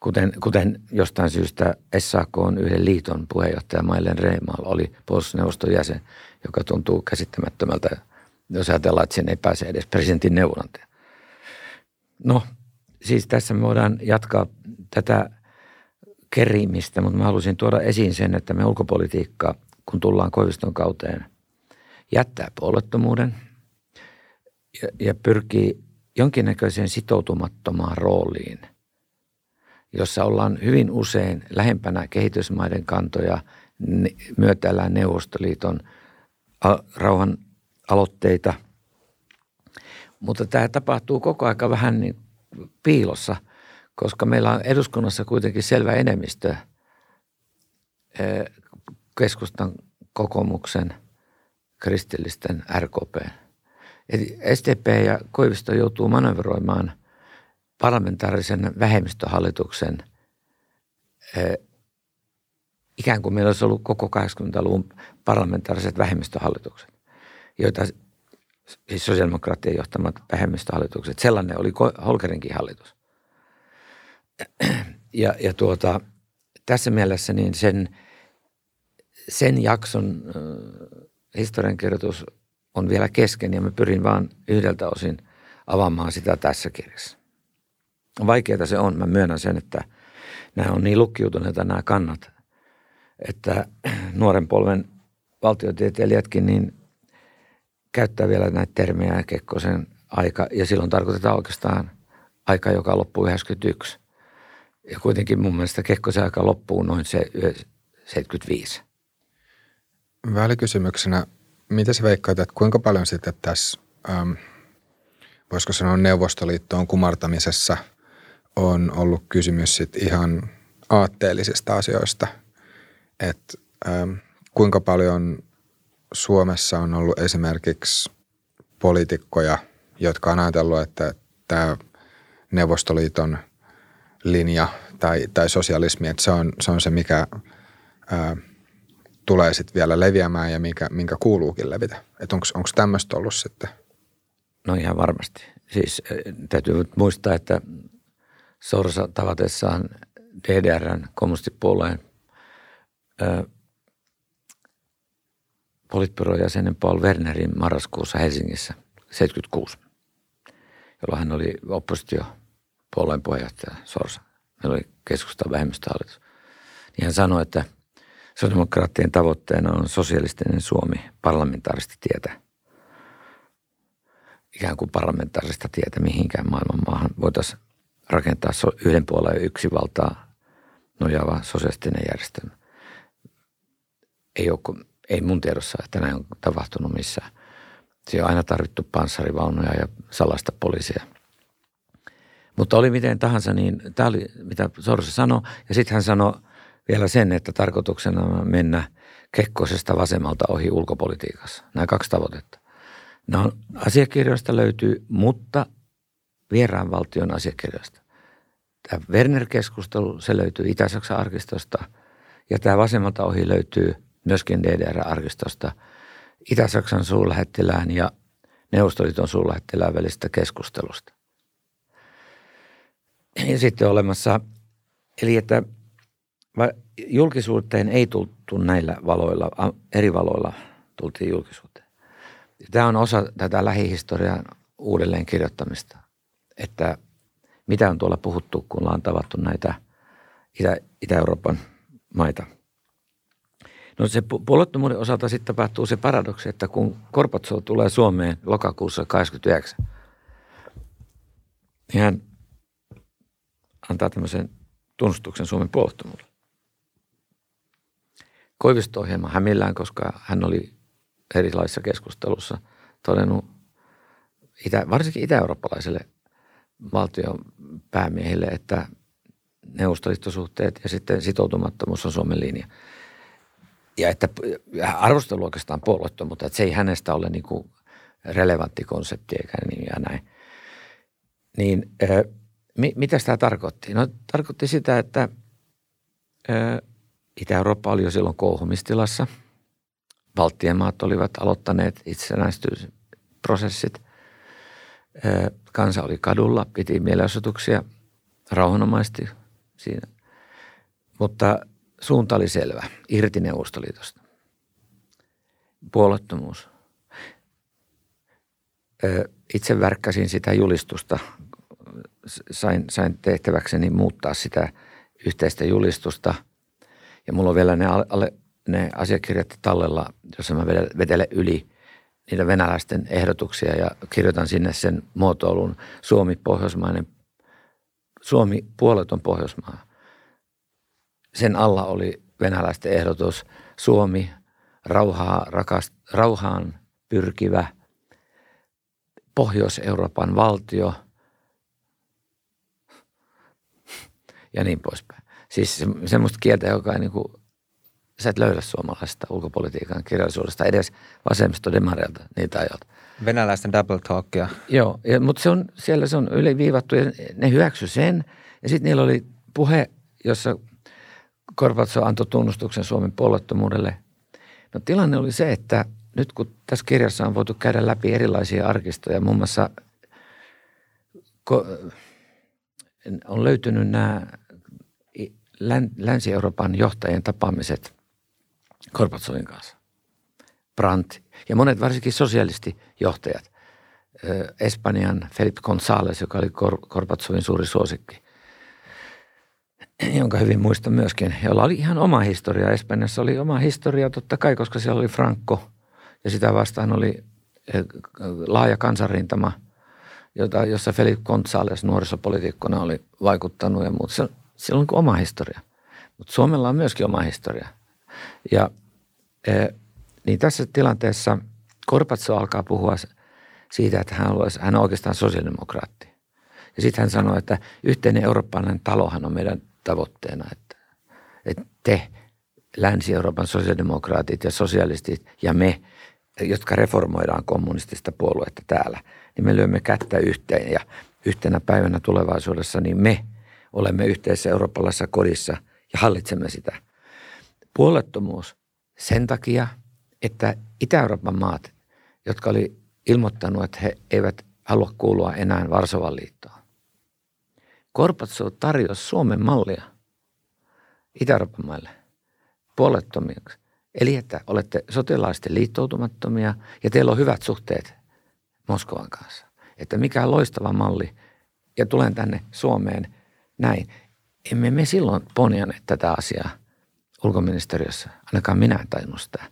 kuten, kuten jostain syystä SAK on yhden liiton puheenjohtaja Mailen Reimaal oli puolustusneuvoston jäsen, joka tuntuu käsittämättömältä, jos ajatellaan, että sen ei pääse edes presidentin neuvonantaja. No, siis tässä me voidaan jatkaa tätä kerimistä, mutta mä halusin tuoda esiin sen, että me ulkopolitiikka, kun tullaan Koiviston kauteen, jättää puolettomuuden ja, ja pyrkii jonkinnäköiseen sitoutumattomaan rooliin, jossa ollaan hyvin usein lähempänä kehitysmaiden kantoja, myötäillään Neuvostoliiton rauhan aloitteita. Mutta tämä tapahtuu koko aika vähän niin piilossa, koska meillä on eduskunnassa kuitenkin selvä enemmistö keskustan, kokoomuksen, kristillisten, RKP – Eli STP ja Koivisto joutuu manöveroimaan parlamentaarisen vähemmistöhallituksen eh, ikään kuin meillä olisi ollut koko 80-luvun parlamentaariset vähemmistöhallitukset, joita siis sosiaalidemokraattien johtamat vähemmistöhallitukset. Sellainen oli Holkerinkin hallitus. Ja, ja tuota, tässä mielessä niin sen, sen jakson äh, historiankirjoitus on vielä kesken ja mä pyrin vaan yhdeltä osin avaamaan sitä tässä kirjassa. Vaikeaa se on, mä myönnän sen, että nämä on niin lukkiutuneita nämä kannat, että [CLEARS THROAT] nuoren polven valtiotieteilijätkin niin käyttää vielä näitä termejä Kekkosen aika, ja silloin tarkoitetaan oikeastaan aika, joka loppuu 91. Ja kuitenkin mun mielestä Kekkosen aika loppuu noin se 75. Välikysymyksenä mitä sä veikkaat, että kuinka paljon sitten tässä, ähm, voisiko sanoa Neuvostoliittoon kumartamisessa on ollut kysymys sitten ihan aatteellisista asioista, että kuinka paljon Suomessa on ollut esimerkiksi poliitikkoja, jotka on ajatellut, että tämä Neuvostoliiton linja tai, tai sosialismi, että se on se, on se mikä ää, tulee sitten vielä leviämään ja minkä, minkä kuuluukin levitä. Onko tämmöistä ollut sitten? No ihan varmasti. Siis täytyy muistaa, että Sorsa tavatessaan DDRn kommunistipuolueen politbyrojen Paul Wernerin marraskuussa Helsingissä 76, jolloin hän oli oppositiopuolueen puheenjohtaja Sorsa. Meillä oli keskustan vähemmistöhallitus. Niin hän sanoi, että sosiaalidemokraattien tavoitteena on sosialistinen Suomi parlamentaarista tietä. Ikään kuin parlamentaarista tietä mihinkään maailman maahan voitaisiin rakentaa yhden puolen yksi valtaa nojaava sosialistinen järjestelmä. Ei, ole, ei mun tiedossa, että näin on tapahtunut missään. Siinä on aina tarvittu panssarivaunuja ja salasta poliisia. Mutta oli miten tahansa, niin tämä oli mitä Sorsa sanoi. Ja sitten hän sanoi vielä sen, että tarkoituksena on mennä Kekkosesta vasemmalta ohi ulkopolitiikassa. Nämä kaksi tavoitetta. No, asiakirjoista löytyy, mutta vieraan valtion asiakirjoista. Tämä Werner-keskustelu, se löytyy Itä-Saksan arkistosta ja tämä vasemmalta ohi löytyy myöskin DDR-arkistosta Itä-Saksan suurlähettilään ja Neuvostoliiton suurlähettilään välistä keskustelusta. Ja sitten olemassa, eli että julkisuuteen ei tultu näillä valoilla, eri valoilla tultiin julkisuuteen. Tämä on osa tätä lähihistorian uudelleen kirjoittamista, että mitä on tuolla puhuttu, kun ollaan tavattu näitä Itä- Itä-Euroopan maita. No se puolueettomuuden osalta sitten tapahtuu se paradoksi, että kun Korpatsov tulee Suomeen lokakuussa 89, niin hän antaa tämmöisen tunnustuksen Suomen puolueettomuudelle. Koivisto-ohjelma hämillään, koska hän oli erilaisissa keskustelussa todennut itä, varsinkin itä-eurooppalaiselle valtion päämiehille, että neuvostoliittosuhteet ja sitten sitoutumattomuus on Suomen linja. Ja että arvostelu oikeastaan puolueettomuutta, että se ei hänestä ole niin kuin relevantti konsepti eikä niin ja näin. Niin äh, mitä tämä tarkoitti? No tarkoitti sitä, että äh, Itä-Eurooppa oli jo silloin kouhumistilassa. Baltian maat olivat aloittaneet itsenäistymisprosessit. Kansa oli kadulla, piti mielenosoituksia rauhanomaisesti siinä. Mutta suunta oli selvä, irti Neuvostoliitosta. Puolettomuus. Itse värkkäsin sitä julistusta, sain, sain tehtäväkseni muuttaa sitä yhteistä julistusta – ja mulla on vielä ne, alle, ne asiakirjat tallella, jossa mä vetelen yli niitä venäläisten ehdotuksia ja kirjoitan sinne sen muotoilun Suomi pohjoismainen, Suomi puoleton Pohjoismaa. Sen alla oli venäläisten ehdotus Suomi rauhaa, rakast, rauhaan pyrkivä Pohjois-Euroopan valtio ja niin poispäin. Siis semmoista kieltä, joka ei niin kuin, sä et löydä suomalaista ulkopolitiikan kirjallisuudesta edes vasemmistodemareilta niitä ajalta. Venäläisten double talkia. Joo, ja, mutta se on, siellä se on yliviivattu ja ne hyväksy sen. Ja sitten niillä oli puhe, jossa Korvatso antoi tunnustuksen Suomen puolueettomuudelle. No tilanne oli se, että nyt kun tässä kirjassa on voitu käydä läpi erilaisia arkistoja, muun muassa on löytynyt nämä Länsi-Euroopan johtajien tapaamiset Gorbatsovin kanssa. Brandt ja monet varsinkin sosialistijohtajat. Espanjan Felipe González, joka oli Gorbatsovin suuri suosikki, jonka hyvin muistan myöskin, jolla oli ihan oma historia. Espanjassa oli oma historia totta kai, koska siellä oli Franco ja sitä vastaan oli laaja kansanrintama, jota, jossa Felipe González nuorisopolitiikkona oli vaikuttanut ja muuta sillä on oma historia. Mutta Suomella on myöskin oma historia. Ja e, niin tässä tilanteessa Korpatso alkaa puhua siitä, että hän, haluaisi, hän on oikeastaan sosiaalidemokraatti. Ja sitten hän sanoi, että yhteinen eurooppalainen talohan on meidän tavoitteena, että, että te Länsi-Euroopan sosiaalidemokraatit ja sosialistit ja me, jotka reformoidaan kommunistista puoluetta täällä, niin me lyömme kättä yhteen ja yhtenä päivänä tulevaisuudessa, niin me olemme yhteisessä eurooppalaisessa kodissa ja hallitsemme sitä. Puolettomuus sen takia, että Itä-Euroopan maat, jotka oli ilmoittanut, että he eivät halua kuulua enää Varsovan liittoon. Korpatsov tarjosi Suomen mallia Itä-Euroopan maille puolettomiksi. Eli että olette sotilaisten liittoutumattomia ja teillä on hyvät suhteet Moskovan kanssa. Että mikä loistava malli ja tulen tänne Suomeen näin. Emme me silloin ponjaneet tätä asiaa ulkoministeriössä, ainakaan minä tajunnut sitä.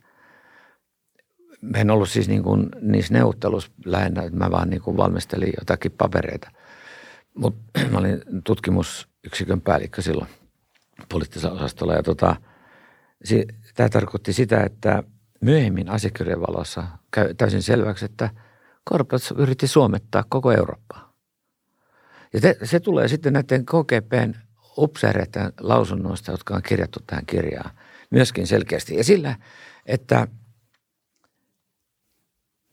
Mä en ollut siis niin kuin niissä neuvotteluissa lähinnä, että mä vaan niin kuin valmistelin jotakin papereita. Mutta [CLEARS THROAT] mä olin tutkimusyksikön päällikkö silloin poliittisella osastolla ja tota, tämä tarkoitti sitä, että myöhemmin asiakirjojen valossa käy täysin selväksi, että Gorbachev yritti suomettaa koko Eurooppaa. Ja te, se tulee sitten näiden KGPn upseereiden lausunnoista, jotka on kirjattu tähän kirjaan, myöskin selkeästi. Ja sillä, että,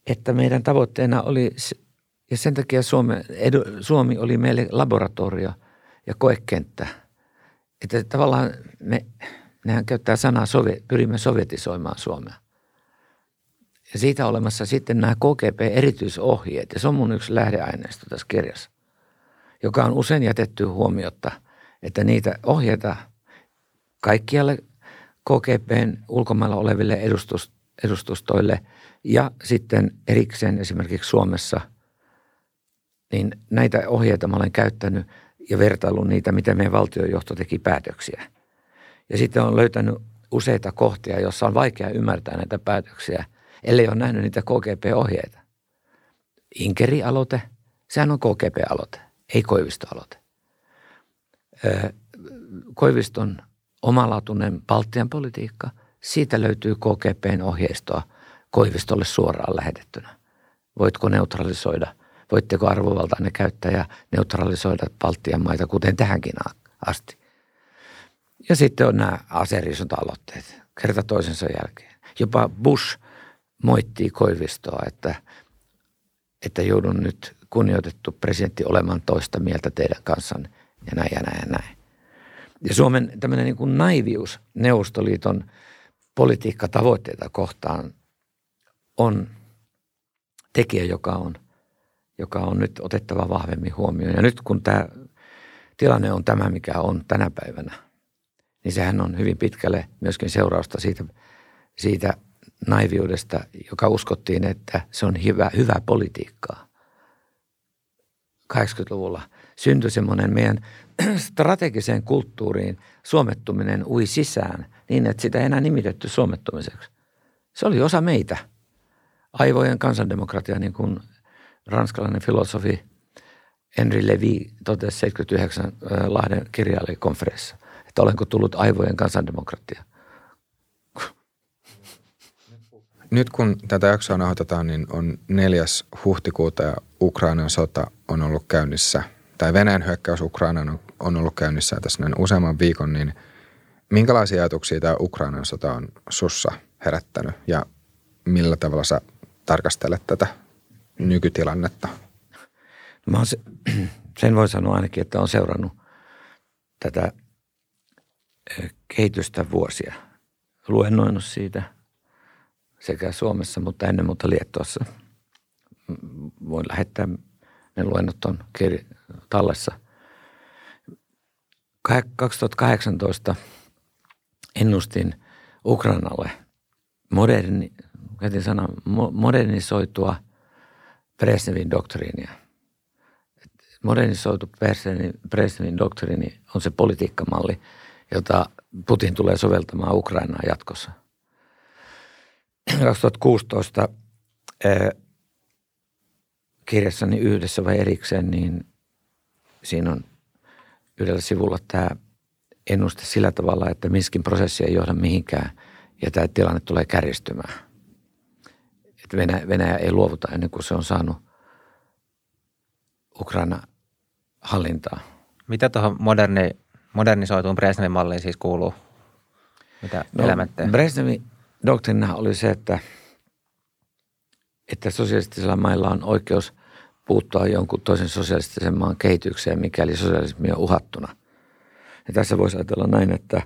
että meidän tavoitteena oli, ja sen takia Suomi, edu, Suomi oli meille laboratorio ja koekenttä. Että tavallaan me, nehän käyttää sanaa, pyrimme sovjetisoimaan Suomea. Ja siitä olemassa sitten nämä KGP-erityisohjeet, ja se on mun yksi lähdeaineisto tässä kirjassa, joka on usein jätetty huomiota – että niitä ohjeita kaikkialle KGPn ulkomailla oleville edustus, edustustoille ja sitten erikseen esimerkiksi Suomessa, niin näitä ohjeita mä olen käyttänyt ja vertaillut niitä, miten meidän valtiojohto teki päätöksiä. Ja sitten on löytänyt useita kohtia, joissa on vaikea ymmärtää näitä päätöksiä, ellei ole nähnyt niitä KGP-ohjeita. Inkeri-aloite, sehän on KGP-aloite, ei Koivisto-aloite. Koiviston omalaatuinen Baltian politiikka, siitä löytyy KGPn ohjeistoa Koivistolle suoraan lähetettynä. Voitko neutralisoida, voitteko arvovaltainen käyttäjä neutralisoida Baltian maita, kuten tähänkin asti. Ja sitten on nämä aserisonta-aloitteet kerta toisensa jälkeen. Jopa Bush moittii Koivistoa, että, että joudun nyt kunnioitettu presidentti olemaan toista mieltä teidän kanssanne ja näin ja näin ja näin. Ja Suomen tämmöinen niin kuin naivius Neuvostoliiton politiikkatavoitteita kohtaan on tekijä, joka on, joka on nyt otettava vahvemmin huomioon. Ja nyt kun tämä tilanne on tämä, mikä on tänä päivänä, niin sehän on hyvin pitkälle myöskin seurausta siitä, siitä naiviudesta, joka uskottiin, että se on hyvä, hyvä politiikkaa. 80-luvulla – syntyi semmoinen meidän [CLEARS THROAT] strategiseen kulttuuriin suomettuminen ui sisään niin, että sitä ei enää nimitetty suomettumiseksi. Se oli osa meitä. Aivojen kansandemokratia, niin kuin ranskalainen filosofi Henri Levy totesi 79 Lahden kirjailijakonferenssissa, että olenko tullut aivojen kansandemokratia. Nyt kun tätä jaksoa nauhoitetaan, niin on 4. huhtikuuta ja Ukrainan sota on ollut käynnissä – tai Venäjän hyökkäys Ukrainaan on, on ollut käynnissä tässä näin useamman viikon, niin minkälaisia ajatuksia tämä Ukrainan sota on sussa herättänyt ja millä tavalla sä tarkastelet tätä nykytilannetta? No mä se, [CLEARS THROAT] sen voi sanoa ainakin, että on seurannut tätä kehitystä vuosia. Luennoinut siitä sekä Suomessa, mutta ennen muuta Liettuassa. Voin lähettää, ne luennot on tallessa. 2018 ennustin Ukrainalle moderni, sana, modernisoitua Brezhnevin doktriinia. Modernisoitu Brezhnevin doktriini on se politiikkamalli, jota Putin tulee soveltamaan Ukrainaan jatkossa. 2016 kirjassani yhdessä vai erikseen, niin siinä on yhdellä sivulla tämä ennuste sillä tavalla, että miskin prosessi ei johda mihinkään ja tämä tilanne tulee kärjistymään. Että Venäjä, Venäjä ei luovuta ennen kuin se on saanut Ukraina hallintaa. Mitä tuohon moderni, modernisoituun Brezhnevin malliin siis kuuluu? Mitä no, elementtejä? Brezhnevin doktriina oli se, että, että sosialistisilla mailla on oikeus – puuttua jonkun toisen sosialistisen maan kehitykseen, mikäli sosialismi on uhattuna. Ja tässä voisi ajatella näin, että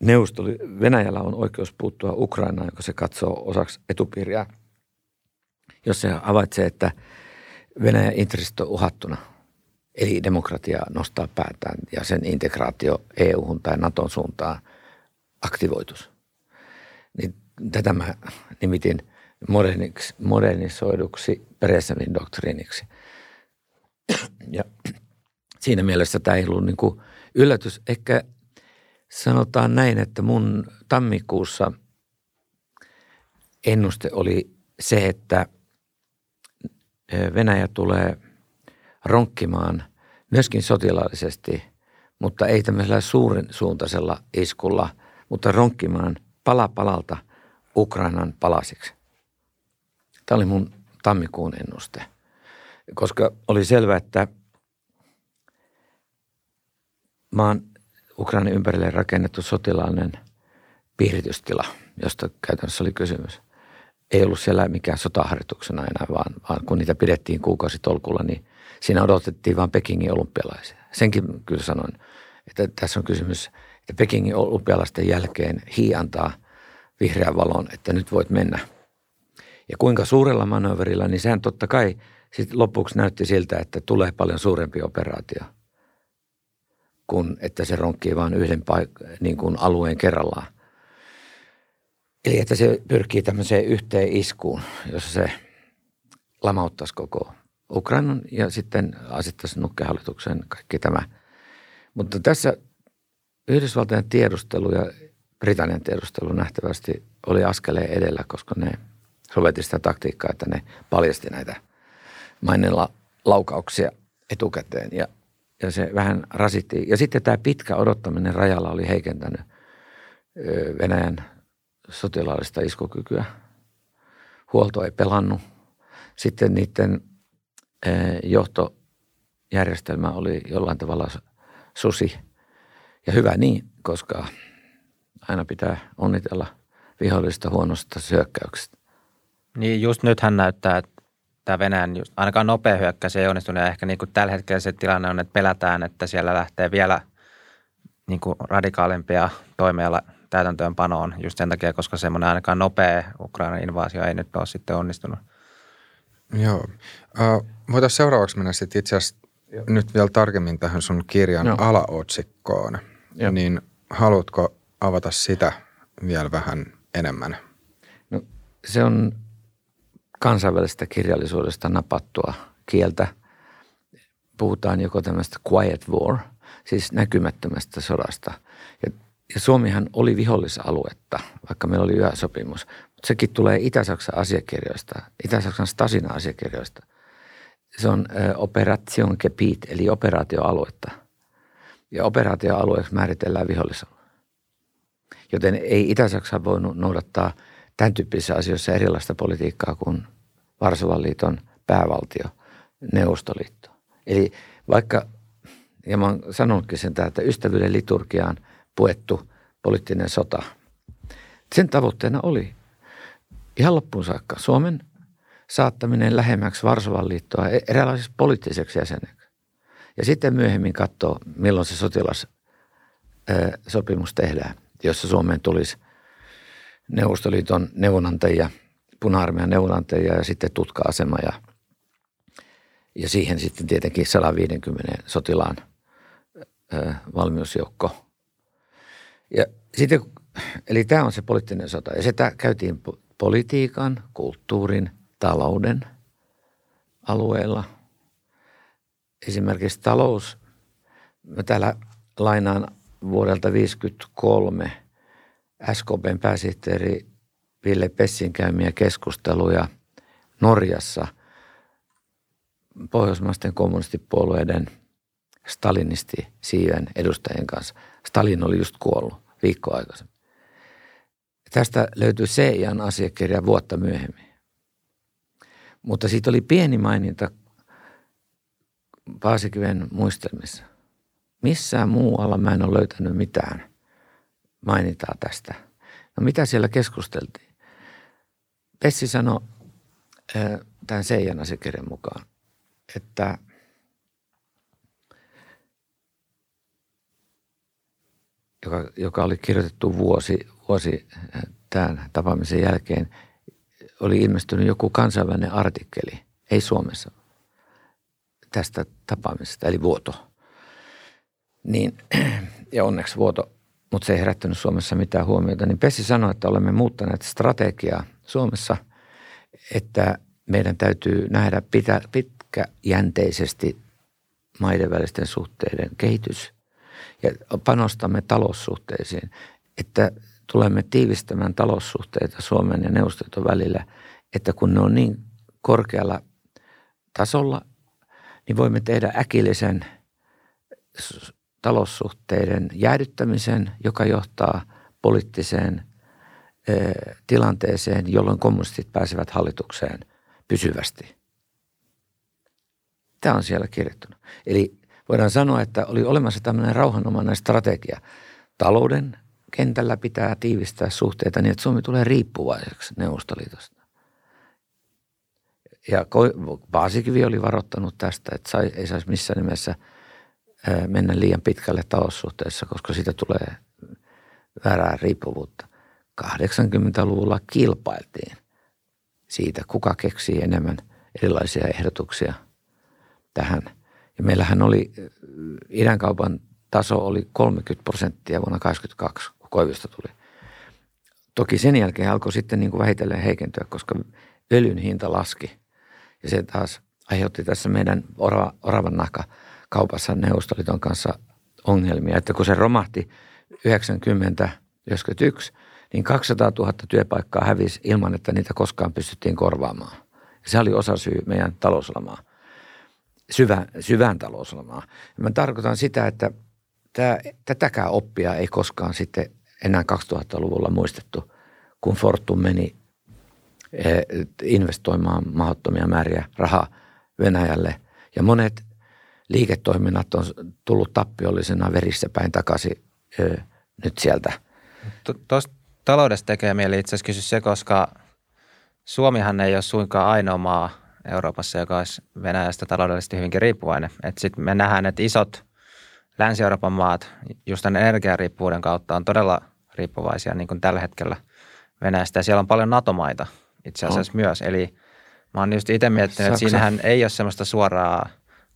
neuvostoli, Venäjällä on oikeus puuttua Ukrainaan, joka se katsoo osaksi etupiiriä, jos se havaitsee, että Venäjän intressit on uhattuna. Eli demokratia nostaa päätään ja sen integraatio EU-hun tai Naton suuntaan aktivoitus. Niin tätä mä nimitin moderniksi, modernisoiduksi Brezhnevin doktriiniksi. Ja siinä mielessä tämä ei ollut niin yllätys. Ehkä sanotaan näin, että mun tammikuussa ennuste oli se, että Venäjä tulee ronkkimaan myöskin sotilaallisesti, mutta ei tämmöisellä suuren suuntaisella iskulla, mutta ronkkimaan pala palalta Ukrainan palasiksi. Tämä oli mun tammikuun ennuste, koska oli selvää, että maan Ukrainan ympärille rakennettu sotilaallinen piiritystila, josta käytännössä oli kysymys, ei ollut siellä mikään sotaharjoituksena enää, vaan, vaan kun niitä pidettiin kuukausitolkulla, niin siinä odotettiin vain Pekingin olympialaisia. Senkin kyllä sanoin, että tässä on kysymys, että Pekingin olympialaisten jälkeen hii antaa vihreän valon, että nyt voit mennä – ja kuinka suurella manöverillä, niin sehän totta kai sitten lopuksi näytti siltä, että tulee paljon suurempi operaatio kuin että se ronkkii vain yhden paik- niin kuin alueen kerrallaan. Eli että se pyrkii tämmöiseen yhteen iskuun, jossa se lamauttaisi koko Ukrainan ja sitten asettaisi nukkehallituksen kaikki tämä. Mutta tässä Yhdysvaltojen tiedustelu ja Britannian tiedustelu nähtävästi oli askeleen edellä, koska ne – sovelti sitä taktiikkaa, että ne paljasti näitä mainilla laukauksia etukäteen ja, ja se vähän rasitti. Ja sitten tämä pitkä odottaminen rajalla oli heikentänyt Venäjän sotilaallista iskukykyä. Huolto ei pelannut. Sitten niiden johtojärjestelmä oli jollain tavalla susi. Ja hyvä niin, koska aina pitää onnitella vihollista huonosta syökkäyksestä. Niin just nythän näyttää, että tämä Venäjän just, ainakaan nopea hyökkäys ei onnistunut. Ja ehkä niin kuin tällä hetkellä se tilanne on, että pelätään, että siellä lähtee vielä niin kuin radikaalimpia toimia täytäntöönpanoon just sen takia, koska semmoinen ainakaan nopea Ukrainan invaasio ei nyt ole sitten onnistunut. Joo. Uh, voitaisiin seuraavaksi mennä sitten itse asiassa Joo. nyt vielä tarkemmin tähän sun kirjan Joo. alaotsikkoon. Joo. Niin haluatko avata sitä vielä vähän enemmän? No, se on kansainvälisestä kirjallisuudesta napattua kieltä. Puhutaan joko tämmöistä quiet war, siis näkymättömästä sodasta. Ja, ja Suomihan oli vihollisaluetta, vaikka meillä oli yhä sopimus. Mutta sekin tulee Itä-Saksan asiakirjoista, Itä-Saksan Stasina asiakirjoista. Se on äh, operation Gebiet, eli operaatioaluetta. Ja operaatioalueeksi määritellään vihollisalue. Joten ei Itä-Saksa voinut noudattaa – tämän tyyppisissä asioissa erilaista politiikkaa kuin Varsovan liiton päävaltio, Neuvostoliitto. Eli vaikka, ja mä oon sanonutkin sen että ystävyyden liturgiaan puettu poliittinen sota, sen tavoitteena oli ihan loppuun saakka Suomen saattaminen lähemmäksi Varsovan liittoa e- eräänlaiseksi poliittiseksi jäseneksi. Ja sitten myöhemmin katsoa, milloin se sotilassopimus tehdään, jossa Suomeen tulisi – Neuvostoliiton neuvonantajia, puna-armeijan neuvonantajia ja sitten tutka-asema ja, ja siihen sitten tietenkin 150 sotilaan ö, valmiusjoukko. Ja sitten, eli tämä on se poliittinen sota ja sitä käytiin politiikan, kulttuurin, talouden alueella. Esimerkiksi talous, mä täällä lainaan vuodelta 1953 – SKPn pääsihteeri Ville Pessin käymiä keskusteluja Norjassa pohjoismaisten kommunistipuolueiden stalinisti siiven edustajien kanssa. Stalin oli just kuollut viikko aikaisemmin. Tästä löytyy CIAn asiakirja vuotta myöhemmin. Mutta siitä oli pieni maininta Paasikiven muistelmissa. Missään muualla mä en ole löytänyt mitään mainitaan tästä. No mitä siellä keskusteltiin? Pessi sanoi tämän Seijan asiakirjan mukaan, että joka, joka oli kirjoitettu vuosi, vuosi tämän tapaamisen jälkeen, oli ilmestynyt joku kansainvälinen artikkeli, ei Suomessa, tästä tapaamisesta, eli vuoto. Niin, [CLEARS THROAT] ja onneksi vuoto, mutta se ei herättänyt Suomessa mitään huomiota. Niin Pessi sanoi, että olemme muuttaneet strategiaa Suomessa, että meidän täytyy nähdä pitä, pitkäjänteisesti maiden välisten suhteiden kehitys ja panostamme taloussuhteisiin, että tulemme tiivistämään taloussuhteita Suomen ja Neuvostoliiton välillä, että kun ne on niin korkealla tasolla, niin voimme tehdä äkillisen taloussuhteiden jäädyttämisen, joka johtaa poliittiseen tilanteeseen, jolloin kommunistit pääsevät hallitukseen pysyvästi. Tämä on siellä kirjoittunut. Eli voidaan sanoa, että oli olemassa tämmöinen rauhanomainen strategia. Talouden kentällä pitää tiivistää suhteita niin, että Suomi tulee riippuvaiseksi Neuvostoliitosta. Ja Paasikivi oli varoittanut tästä, että ei saisi missään nimessä mennä liian pitkälle taloussuhteessa, koska siitä tulee väärää riippuvuutta. 80-luvulla kilpailtiin siitä, kuka keksii enemmän erilaisia ehdotuksia tähän. Ja meillähän oli, idänkaupan taso oli 30 prosenttia vuonna 1982, kun Koivisto tuli. Toki sen jälkeen alkoi sitten niin kuin vähitellen heikentyä, koska öljyn hinta laski. Ja se taas aiheutti tässä meidän oravan nahka kaupassa Neuvostoliiton kanssa ongelmia. Että kun se romahti 90 91, niin 200 000 työpaikkaa hävisi ilman, että niitä koskaan pystyttiin korvaamaan. Se oli osa syy meidän talouslamaa, syvä, syvään talouslamaa. Ja mä tarkoitan sitä, että tämä, tätäkään oppia ei koskaan sitten enää 2000-luvulla muistettu, kun Fortum meni eh, investoimaan mahdottomia määriä rahaa Venäjälle. Ja monet liiketoiminnat on tullut tappiollisena verissä päin takaisin ö, nyt sieltä – Tuosta taloudesta tekee mieli itse asiassa kysyä se, koska Suomihan ei ole suinkaan ainoa maa Euroopassa, joka olisi Venäjästä taloudellisesti hyvinkin riippuvainen. Sitten me nähdään, että isot Länsi-Euroopan maat just tämän energiariippuvuuden kautta on todella riippuvaisia niin kuin tällä hetkellä Venäjästä. Ja siellä on paljon NATO-maita itse asiassa no. myös. Eli mä oon just itse miettinyt, Saksa. että siinähän ei ole semmoista suoraa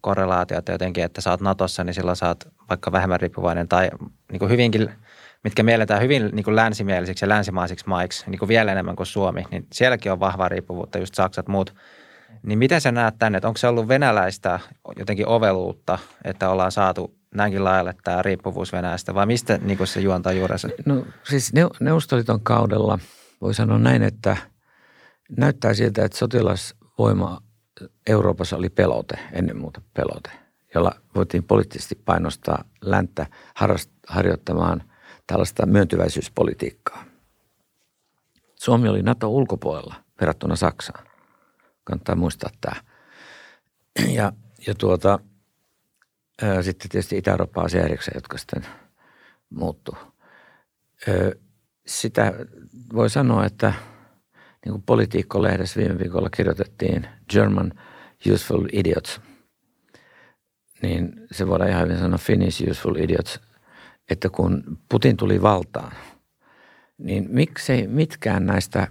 korrelaatiota jotenkin, että sä oot Natossa, niin silloin sä oot vaikka vähemmän riippuvainen tai niin kuin hyvinkin – mitkä mielletään hyvin niin kuin länsimielisiksi ja länsimaisiksi maiksi, niin kuin vielä enemmän kuin Suomi, niin sielläkin on vahvaa riippuvuutta, just Saksat muut. Niin miten sä näet tänne, että onko se ollut venäläistä jotenkin oveluutta, että ollaan saatu näinkin laajalle tämä riippuvuus Venäjästä, vai mistä niin kuin se juontaa juurensa? No siis Neuvostoliiton kaudella voi sanoa näin, että näyttää siltä, että sotilasvoima Euroopassa oli pelote, ennen muuta pelote, jolla voitiin poliittisesti painostaa länttä harjoittamaan – tällaista myöntyväisyyspolitiikkaa. Suomi oli NATO ulkopuolella verrattuna Saksaan. Kannattaa muistaa tämä. [CLEARS THROAT] Ja, ja tuota, ää, sitten tietysti Itä-Eurooppa asia erikseen, jotka sitten muuttuu. Sitä voi sanoa, että niin kuin politiikko-lehdessä viime viikolla kirjoitettiin German Useful Idiots, niin se voidaan ihan hyvin sanoa Finnish Useful Idiots – että kun Putin tuli valtaan, niin miksei mitkään näistä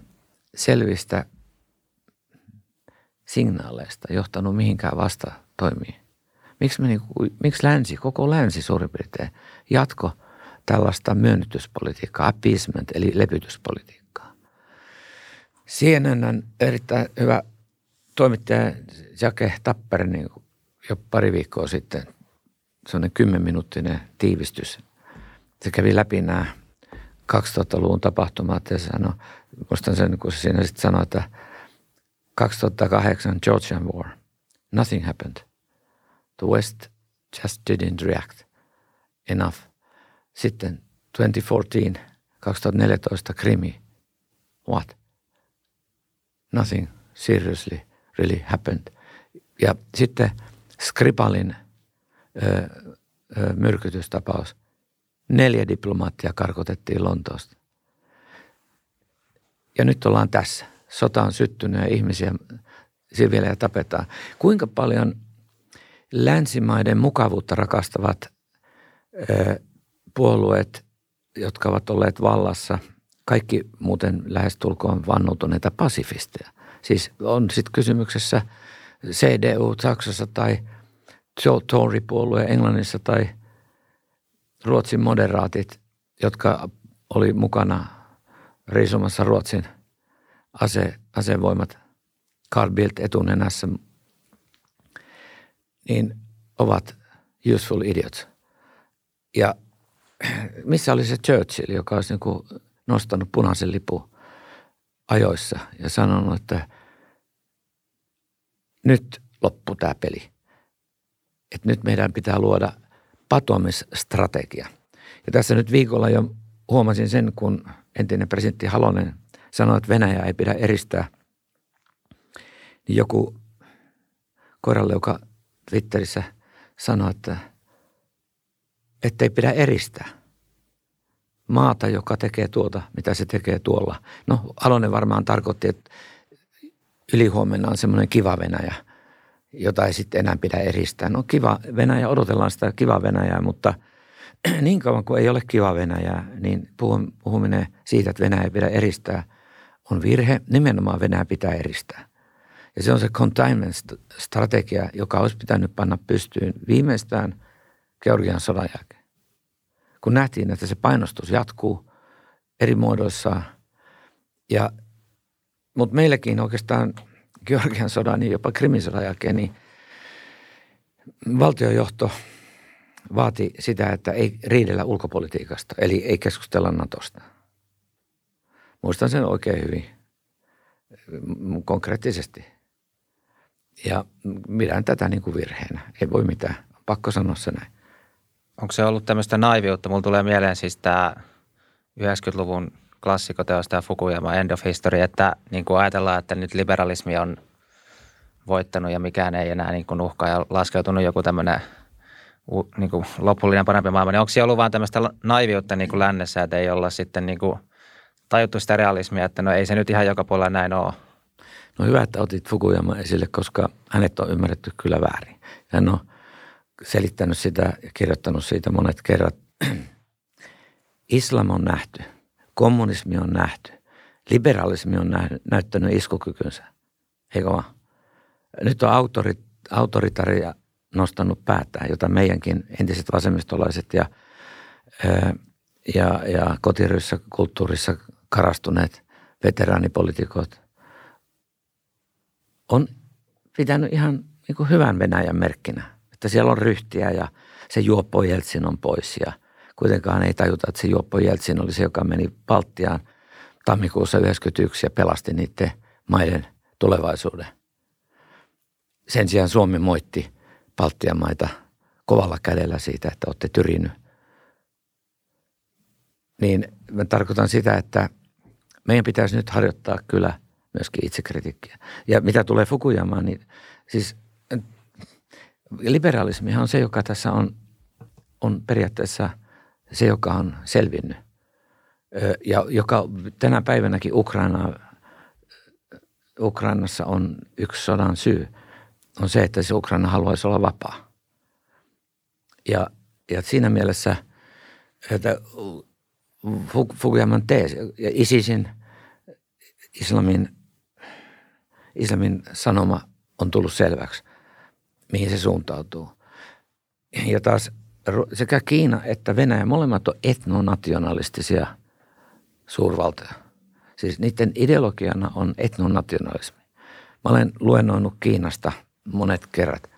selvistä signaaleista johtanut mihinkään vasta toimii. Miksi, me niinku, miksi länsi, koko länsi suurin piirtein jatko tällaista myönnytyspolitiikkaa, appeasement eli lepytyspolitiikkaa. CNN erittäin hyvä toimittaja Jake Tapper niin jo pari viikkoa sitten, sellainen kymmenminuuttinen tiivistys se kävi läpi nämä 2000-luvun tapahtumat ja sanoi, muistan sen, kun se siinä sitten sanoi, että 2008 Georgian War, nothing happened. The West just didn't react enough. Sitten 2014, 2014 Krimi, what? Nothing seriously really happened. Ja sitten Skripalin ö, ö, myrkytystapaus – Neljä diplomaattia karkotettiin Lontoosta. Ja nyt ollaan tässä. Sota on syttynyt ja ihmisiä siviilejä tapetaan. Kuinka paljon länsimaiden mukavuutta rakastavat ö, puolueet jotka ovat olleet vallassa, kaikki muuten lähestulkoon vannutuneita pasifisteja. Siis on sitten kysymyksessä CDU Saksassa tai Tory-puolue Englannissa tai Ruotsin moderaatit, jotka oli mukana riisumassa Ruotsin ase, asevoimat Carl Bildt etunenässä, niin ovat useful idiots. Ja missä oli se Churchill, joka olisi niin nostanut punaisen lipun ajoissa ja sanonut, että nyt loppu tämä peli. Että nyt meidän pitää luoda patoamisstrategia. Ja tässä nyt viikolla jo huomasin sen, kun entinen presidentti Halonen sanoi, että Venäjä ei pidä eristää, niin joku koiraleuka Twitterissä sanoi, että ettei pidä eristää maata, joka tekee tuota, mitä se tekee tuolla. No Halonen varmaan tarkoitti, että ylihuomenna on semmoinen kiva Venäjä, jota ei sitten enää pidä eristää. No kiva Venäjä, odotellaan sitä kiva Venäjää, mutta [CLEARS THROAT] niin kauan kuin ei ole kiva Venäjää, niin puhuminen siitä, että Venäjä ei pidä eristää, on virhe. Nimenomaan Venäjä pitää eristää. Ja se on se containment-strategia, joka olisi pitänyt panna pystyyn viimeistään Georgian sodan jälkeen. Kun nähtiin, että se painostus jatkuu eri muodoissa. Ja, mutta meilläkin oikeastaan Georgian sodan, niin jopa Krimin sodan jälkeen, niin valtiojohto vaati sitä, että ei riidellä ulkopolitiikasta, eli ei keskustella Natosta. Muistan sen oikein hyvin, konkreettisesti. Ja pidän tätä niin kuin virheenä. Ei voi mitään. Pakko sanoa se näin. Onko se ollut tämmöistä naiviutta? Mulla tulee mieleen siis tämä 90-luvun klassikoteosta ja Fukuyama End of History, että niin kuin ajatellaan, että nyt liberalismi on voittanut ja mikään ei enää niin kuin uhkaa ja laskeutunut joku tämmöinen niin kuin lopullinen parempi maailma. Niin onko se ollut vain tämmöistä naiviutta niin kuin lännessä, että ei olla sitten niin kuin tajuttu sitä realismia, että no ei se nyt ihan joka puolella näin ole? No hyvä, että otit Fukuyama esille, koska hänet on ymmärretty kyllä väärin. Hän on selittänyt sitä ja kirjoittanut siitä monet kerrat. [CLEARS THROAT] Islam on nähty, kommunismi on nähty, liberalismi on näyttänyt iskukykynsä, eikö vaan? Nyt on autorit, autoritaria nostanut päätään, jota meidänkin entiset vasemmistolaiset ja, ja, ja kotiryssä kulttuurissa karastuneet veteraanipolitiikot on pitänyt ihan niin kuin hyvän Venäjän merkkinä, että siellä on ryhtiä ja se juoppo Jeltsin on pois ja kuitenkaan ei tajuta, että se juoppo Jeltsin oli se, joka meni Baltiaan tammikuussa 1991 ja pelasti niiden maiden tulevaisuuden. Sen sijaan Suomi moitti Baltian maita kovalla kädellä siitä, että olette tyrinyt. Niin mä tarkoitan sitä, että meidän pitäisi nyt harjoittaa kyllä myöskin itsekritiikkiä. Ja mitä tulee Fukuyamaan, niin siis liberalismihan on se, joka tässä on, on periaatteessa se, joka on selvinnyt. Ja joka tänä päivänäkin Ukraina, Ukrainassa on yksi sodan syy, on se, että se Ukraina haluaisi olla vapaa. Ja, ja siinä mielessä, että Fukuyaman teesi ja ISISin, islamin islamin sanoma on tullut selväksi, mihin se suuntautuu. Ja taas sekä Kiina että Venäjä, molemmat on etnonationalistisia suurvaltoja. Siis niiden ideologiana on etnonationalismi. Mä olen luennoinut Kiinasta monet kerrat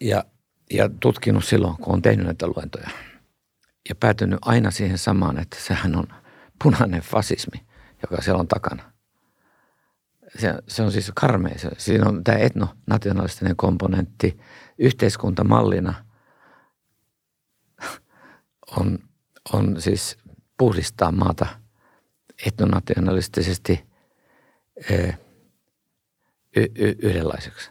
ja, ja tutkinut silloin, kun on tehnyt näitä luentoja. Ja päätynyt aina siihen samaan, että sehän on punainen fasismi, joka siellä on takana – se, se on siis karmea. Siinä on tämä etnonationalistinen komponentti yhteiskuntamallina on, on siis puhdistaa maata etnonationalistisesti y- y- yhdenlaiseksi.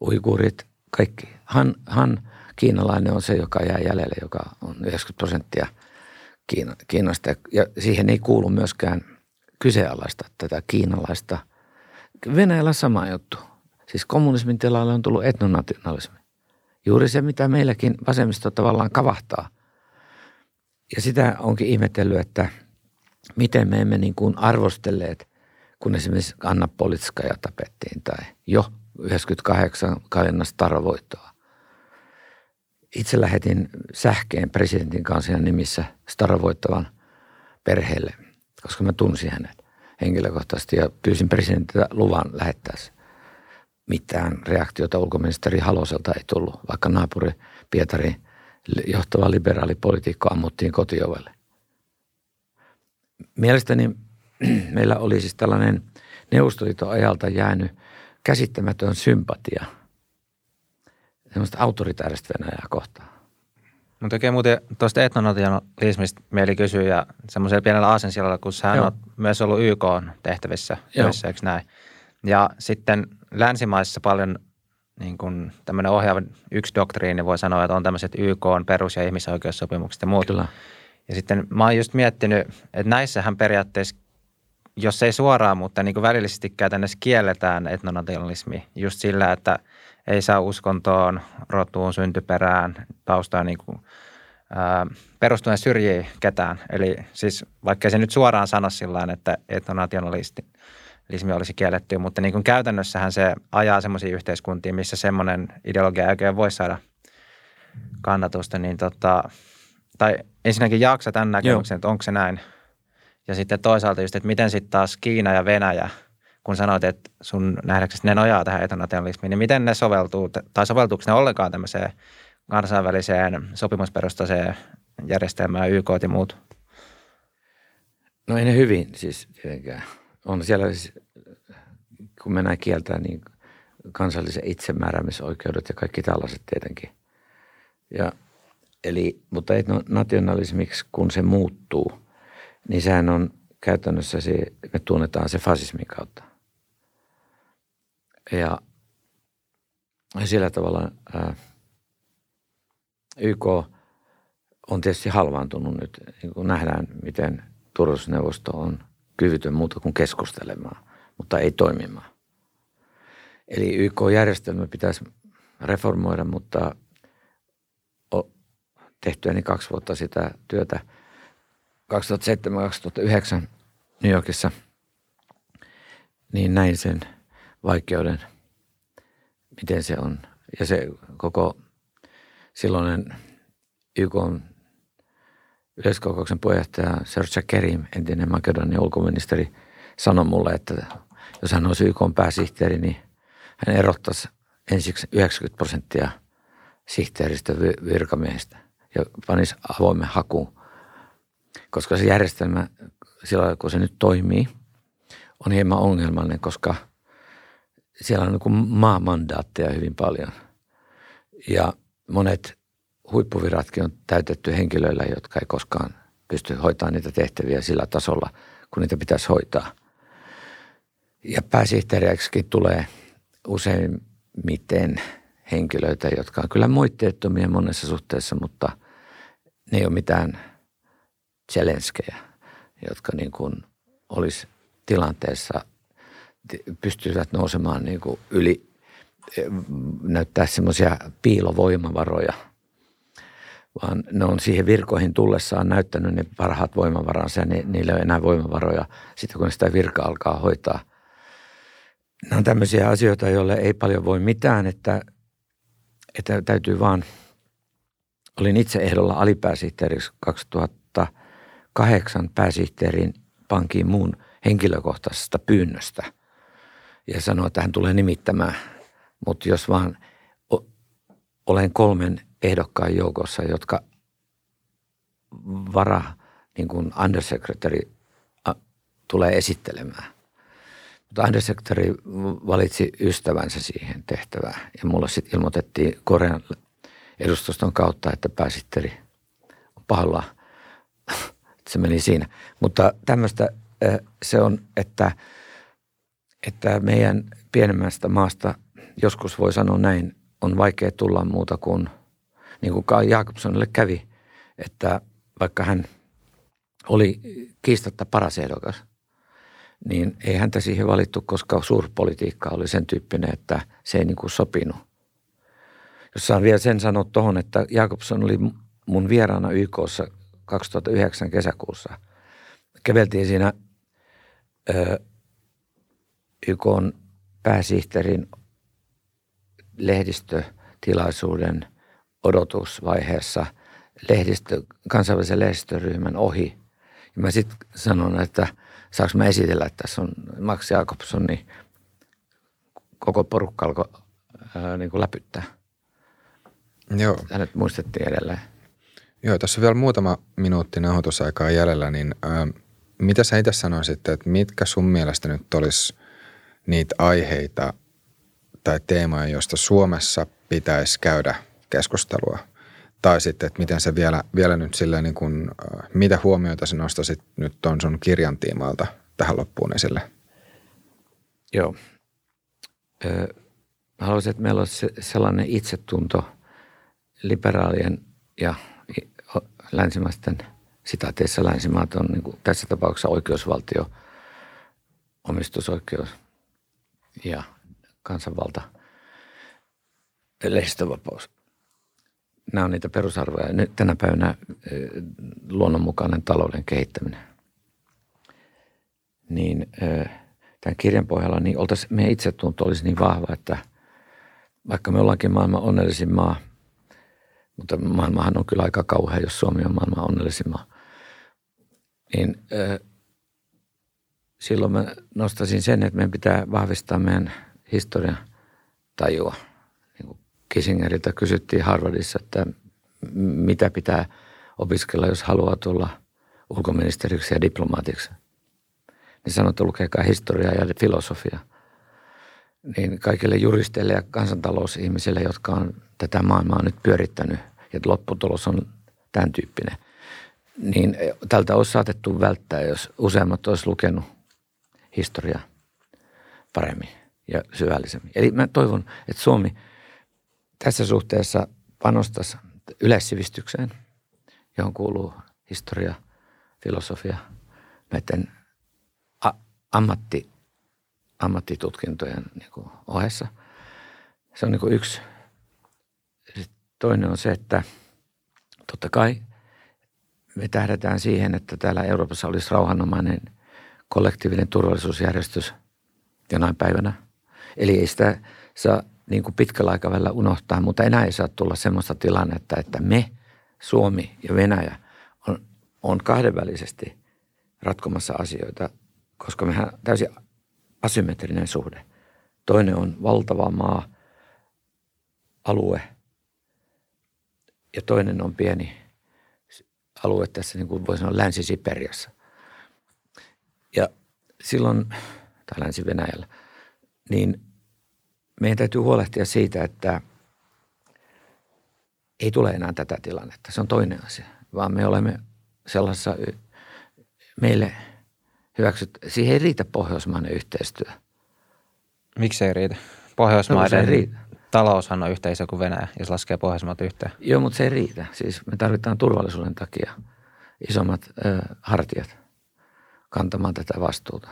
Uiguurit, kaikki. Han, han, kiinalainen on se, joka jää jäljelle, joka on 90 prosenttia Kiina, Kiinasta. Ja siihen ei kuulu myöskään kyseenalaista tätä kiinalaista – Venäjällä sama juttu. Siis kommunismin tilalle on tullut etnonationalismi. Juuri se, mitä meilläkin vasemmisto tavallaan kavahtaa. ja sitä onkin ihmetellyt, että miten me emme niin kuin arvostelleet, kun esimerkiksi Anna Politskaja tapettiin tai jo 98 Kalina Starovoittoa. Itse lähetin sähkeen presidentin kanssa nimissä Starovoittavan perheelle, koska mä tunsin hänet henkilökohtaisesti ja pyysin presidentiltä luvan lähettää mitään reaktiota ulkoministeri Haloselta ei tullut, vaikka naapuri Pietari johtava liberaalipolitiikko ammuttiin kotiovelle. Mielestäni [CLEARS THROAT] meillä oli siis tällainen Neuvostoliiton ajalta jäänyt käsittämätön sympatia semmoista autoritaarista Venäjää kohtaan. Mutta tekee muuten tuosta etnonationalismista mieli kysyä ja semmoisella pienellä aasensillalla, kun hän on myös ollut YK tehtävissä, joissa, eikö näin? Ja sitten länsimaissa paljon niin kuin tämmöinen ohjaava yksi doktriini voi sanoa, että on tämmöiset YK on perus- ja ihmisoikeussopimukset ja muut. Kyllä. Ja sitten mä oon just miettinyt, että näissähän periaatteessa, jos ei suoraan, mutta niin kuin välillisesti käytännössä kielletään etnonationalismi just sillä, että ei saa uskontoon, rotuun, syntyperään, taustaan niin kuin, ää, perustuen syrjii ketään. Eli siis vaikka se nyt suoraan sano sillä että etnonationalisti – lismi olisi kielletty, mutta niin kuin käytännössähän se ajaa semmoisiin yhteiskuntiin, missä semmoinen ideologia ei oikein voi saada kannatusta, niin tota, tai ensinnäkin jaksa tämän näkemyksen, Joo. että onko se näin. Ja sitten toisaalta just, että miten sitten taas Kiina ja Venäjä, kun sanoit, että sun nähdäksesi ne nojaa tähän etanationalismiin, niin miten ne soveltuu, tai soveltuuko ne ollenkaan tämmöiseen kansainväliseen sopimusperustaiseen järjestelmään, YK ja muut? No ei ne hyvin siis tietenkään on siellä, siis, kun mennään kieltää, niin kansallisen itsemääräämisoikeudet ja kaikki tällaiset tietenkin. Ja, eli, mutta nationalismiksi, kun se muuttuu, niin sehän on käytännössä se, me tunnetaan se fasismin kautta. Ja, sillä tavalla ää, YK on tietysti halvaantunut nyt, niin kun nähdään, miten turvallisuusneuvosto on – kyvytön muuta kuin keskustelemaan, mutta ei toimimaan. Eli YK-järjestelmä pitäisi reformoida, mutta tehtyäni kaksi vuotta sitä työtä 2007-2009 New Yorkissa, niin näin sen vaikeuden, miten se on. Ja se koko silloinen YK yleiskokouksen puheenjohtaja Serge Kerim, entinen Makedonian ulkoministeri, sanoi mulle, että jos hän olisi YK pääsihteeri, niin hän erottaisi ensiksi 90 prosenttia sihteeristä virkamiehistä ja panisi avoimen hakuun. Koska se järjestelmä, silloin kun se nyt toimii, on hieman ongelmallinen, koska siellä on niin maamandaatteja hyvin paljon. Ja monet huippuviratkin on täytetty henkilöillä, jotka ei koskaan pysty hoitamaan niitä tehtäviä sillä tasolla, kun niitä pitäisi hoitaa. Ja pääsihteeriäksikin tulee useimmiten henkilöitä, jotka on kyllä moitteettomia monessa suhteessa, mutta ne ei ole mitään challengeja, jotka niin kuin olisi tilanteessa, pystyvät nousemaan niin kuin yli, näyttää semmoisia piilovoimavaroja – vaan ne on siihen virkoihin tullessaan näyttänyt ne parhaat voimavaransa ja niillä ei ole enää voimavaroja sitten kun sitä virka alkaa hoitaa. Nämä on tämmöisiä asioita, joille ei paljon voi mitään, että, että täytyy vaan, olin itse ehdolla alipääsihteeriksi 2008 pääsihteerin pankin muun henkilökohtaisesta pyynnöstä ja sanoi, että hän tulee nimittämään, mutta jos vaan olen kolmen ehdokkaan joukossa, jotka vara niin kuin undersecretary tulee esittelemään. Mutta undersecretary valitsi ystävänsä siihen tehtävään ja mulle sitten ilmoitettiin Korean edustuston kautta, että pääsitteri on pahalla. [LAUGHS] se meni siinä. Mutta tämmöistä se on, että, että meidän pienemmästä maasta joskus voi sanoa näin, on vaikea tulla muuta kuin – niin kuin Kai Jakobsonille kävi, että vaikka hän oli kiistatta paras ehdokas, niin ei häntä siihen valittu, koska suurpolitiikka oli sen tyyppinen, että se ei niin kuin sopinut. Jos saan vielä sen sanoa tuohon, että Jakobson oli mun vieraana YKssa 2009 kesäkuussa. Käveltiin siinä ö, YK pääsihteerin lehdistötilaisuuden odotusvaiheessa lehdistö, kansainvälisen lehdistöryhmän ohi. Ja mä sitten sanon, että saanko mä esitellä, että tässä on Max Jakobson, niin koko porukka alkoi ää, niin kuin läpyttää. Joo. Hänet muistettiin edelleen. Joo, tässä on vielä muutama minuutti nauhoitusaikaa jäljellä, niin ää, mitä sä itse sanoisit, että mitkä sun mielestä nyt olisi niitä aiheita tai teemoja, joista Suomessa pitäisi käydä keskustelua? Tai sitten, että miten se vielä, vielä nyt silleen niin kuin, ää, mitä huomioita sä nostasit nyt ton sun kirjan tiimalta tähän loppuun esille? Joo. Ö, haluaisin, että meillä olisi se- sellainen itsetunto liberaalien ja länsimaisten sitaateissa länsimaat on niin kuin tässä tapauksessa oikeusvaltio, omistusoikeus ja kansanvalta, lehdistövapaus. Nämä on niitä perusarvoja. Nyt tänä päivänä ö, luonnonmukainen talouden kehittäminen. Niin ö, tämän kirjan pohjalla niin oltaisiin, meidän itsetunto olisi niin vahva, että vaikka me ollaankin maailman onnellisin maa, mutta maailmahan on kyllä aika kauhea, jos Suomi on maailman onnellisin maa, niin ö, silloin mä nostaisin sen, että meidän pitää vahvistaa meidän historian tajua. Niin kuin Kissingeriltä kysyttiin Harvardissa, että mitä pitää opiskella, jos haluaa tulla ulkoministeriksi ja diplomaatiksi. Niin sanoi, että lukekaa historiaa ja filosofia. Niin kaikille juristeille ja kansantalousihmisille, jotka on tätä maailmaa nyt pyörittänyt ja lopputulos on tämän tyyppinen, niin tältä olisi saatettu välttää, jos useammat olisi lukenut historiaa paremmin ja syvällisemmin. Eli mä toivon, että Suomi tässä suhteessa panostaisi yleissivistykseen, johon kuuluu historia, filosofia, näiden a- ammatti, ammattitutkintojen niin kuin ohessa. Se on niin kuin yksi. Sitten toinen on se, että totta kai me tähdätään siihen, että täällä Euroopassa olisi rauhanomainen kollektiivinen turvallisuusjärjestys jonain päivänä. Eli ei sitä saa niin kuin pitkällä aikavälillä unohtaa, mutta enää ei saa tulla semmoista tilannetta, että me, Suomi ja Venäjä on, on kahdenvälisesti ratkomassa asioita, koska mehän on täysin asymmetrinen suhde. Toinen on valtava maa, alue ja toinen on pieni alue tässä, niin kuin voi sanoa Länsi-Siperiassa. Ja silloin, tai Länsi-Venäjällä, niin meidän täytyy huolehtia siitä, että ei tule enää tätä tilannetta. Se on toinen asia, vaan me olemme sellaisessa meille hyväksyt, siihen ei riitä pohjoismainen yhteistyö. Miksi ei riitä? No, Pohjoismaiden ei riitä. taloushan on yhteisö kuin Venäjä, jos laskee Pohjoismaat yhteen. Joo, mutta se ei riitä. Siis me tarvitaan turvallisuuden takia isommat ö, hartiat kantamaan tätä vastuuta.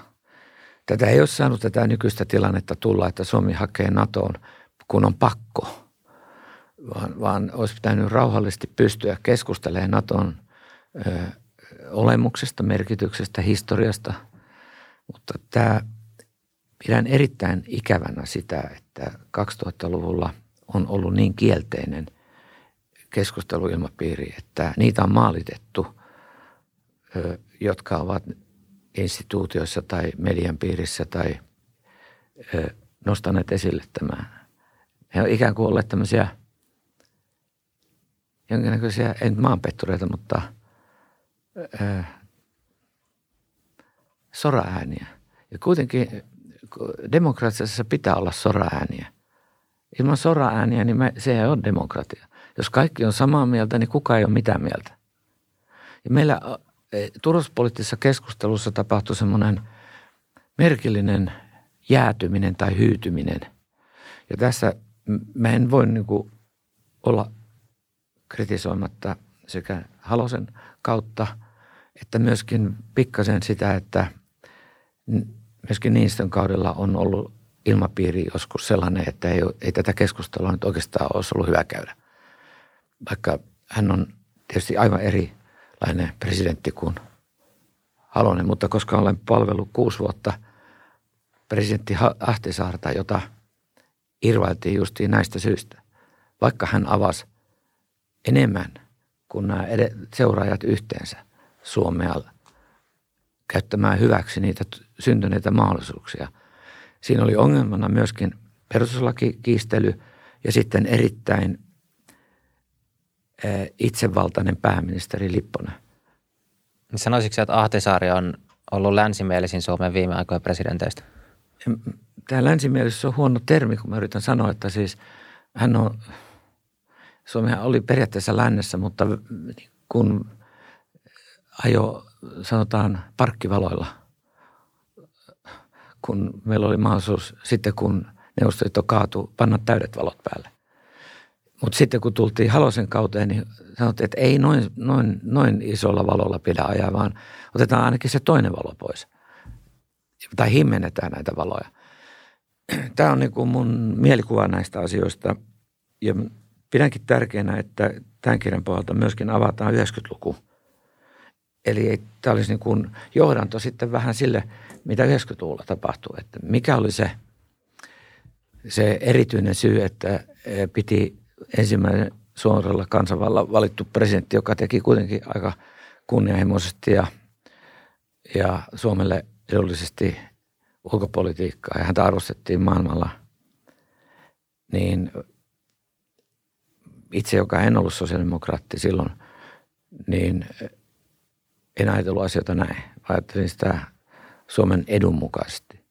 Tätä ei ole saanut tätä nykyistä tilannetta tulla, että Suomi hakee NATOon, kun on pakko, vaan, vaan olisi pitänyt rauhallisesti pystyä keskustelemaan NATOn ö, olemuksesta, merkityksestä, historiasta. Mutta tämä, pidän erittäin ikävänä sitä, että 2000-luvulla on ollut niin kielteinen keskusteluilmapiiri, että niitä on maalitettu, jotka ovat instituutioissa tai median piirissä tai ö, nostaneet esille tämän. He on ikään kuin olleet tämmöisiä jonkinnäköisiä, en maanpettureita, mutta ö, soraääniä. Ja kuitenkin demokratiassa pitää olla soraääniä. Ilman soraääniä, niin me, se ei ole demokratia. Jos kaikki on samaa mieltä, niin kukaan ei ole mitään mieltä. Ja meillä turvallisuuspoliittisessa keskustelussa tapahtui semmoinen merkillinen jäätyminen tai hyytyminen. Ja tässä mä en voi niin kuin olla kritisoimatta sekä Halosen kautta, että myöskin pikkasen sitä, että myöskin Niinistön kaudella on ollut ilmapiiri joskus sellainen, että ei, ei tätä keskustelua nyt oikeastaan olisi ollut hyvä käydä. Vaikka hän on tietysti aivan eri lainen presidentti kuin Halonen, mutta koska olen palvellut kuusi vuotta presidentti Ahtisaarta, jota irvailtiin justiin näistä syistä, vaikka hän avasi enemmän kuin nämä seuraajat yhteensä Suomea käyttämään hyväksi niitä syntyneitä mahdollisuuksia. Siinä oli ongelmana myöskin perustuslakikiistely ja sitten erittäin itsevaltainen pääministeri Lipponen. Niin sanoisitko että Ahtisaari on ollut länsimielisin Suomen viime aikojen presidenteistä? Tämä länsimielisyys on huono termi, kun mä yritän sanoa, että siis hän on, Suomi oli periaatteessa lännessä, mutta kun ajo sanotaan parkkivaloilla, kun meillä oli mahdollisuus sitten kun Neuvostoliitto kaatui, panna täydet valot päälle. Mutta sitten kun tultiin Halosen kauteen, niin sanottiin, että ei noin, noin, noin isolla valolla pidä ajaa, vaan otetaan ainakin se toinen valo pois. Tai himmennetään näitä valoja. Tämä on niin mun mielikuva näistä asioista. Ja pidänkin tärkeänä, että tämän kirjan pohjalta myöskin avataan 90-luku. Eli tämä olisi niin kuin johdanto sitten vähän sille, mitä 90-luvulla tapahtuu. Että mikä oli se, se erityinen syy, että piti ensimmäinen suoralla kansanvalla valittu presidentti, joka teki kuitenkin aika kunnianhimoisesti ja, ja Suomelle edullisesti ulkopolitiikkaa ja häntä arvostettiin maailmalla, niin itse, joka en ollut sosiaalidemokraatti silloin, niin en ajatellut asioita näin. Ajattelin sitä Suomen edun mukaisesti.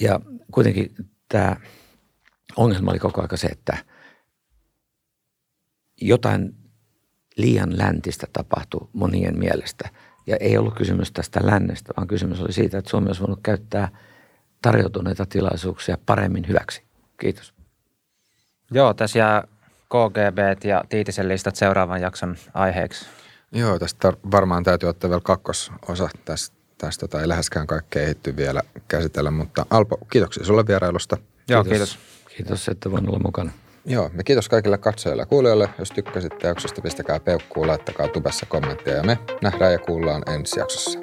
Ja kuitenkin tämä ongelma oli koko ajan se, että – jotain liian läntistä tapahtui monien mielestä. Ja ei ollut kysymys tästä lännestä, vaan kysymys oli siitä, että Suomi olisi voinut käyttää tarjoutuneita tilaisuuksia paremmin hyväksi. Kiitos. Joo, tässä jää KGB ja Tiitisen listat seuraavan jakson aiheeksi. Joo, tästä varmaan täytyy ottaa vielä kakkososa tästä, tästä tai läheskään kaikkea ehditty vielä käsitellä, mutta Alpo, kiitoksia sulle vierailusta. Joo, kiitos. Kiitos, kiitos että voin olla mukana. Joo, me kiitos kaikille katsojille ja kuulijoille. Jos tykkäsitte jaksosta, pistäkää peukkuun, laittakaa tubessa kommentteja ja me nähdään ja kuullaan ensi jaksossa.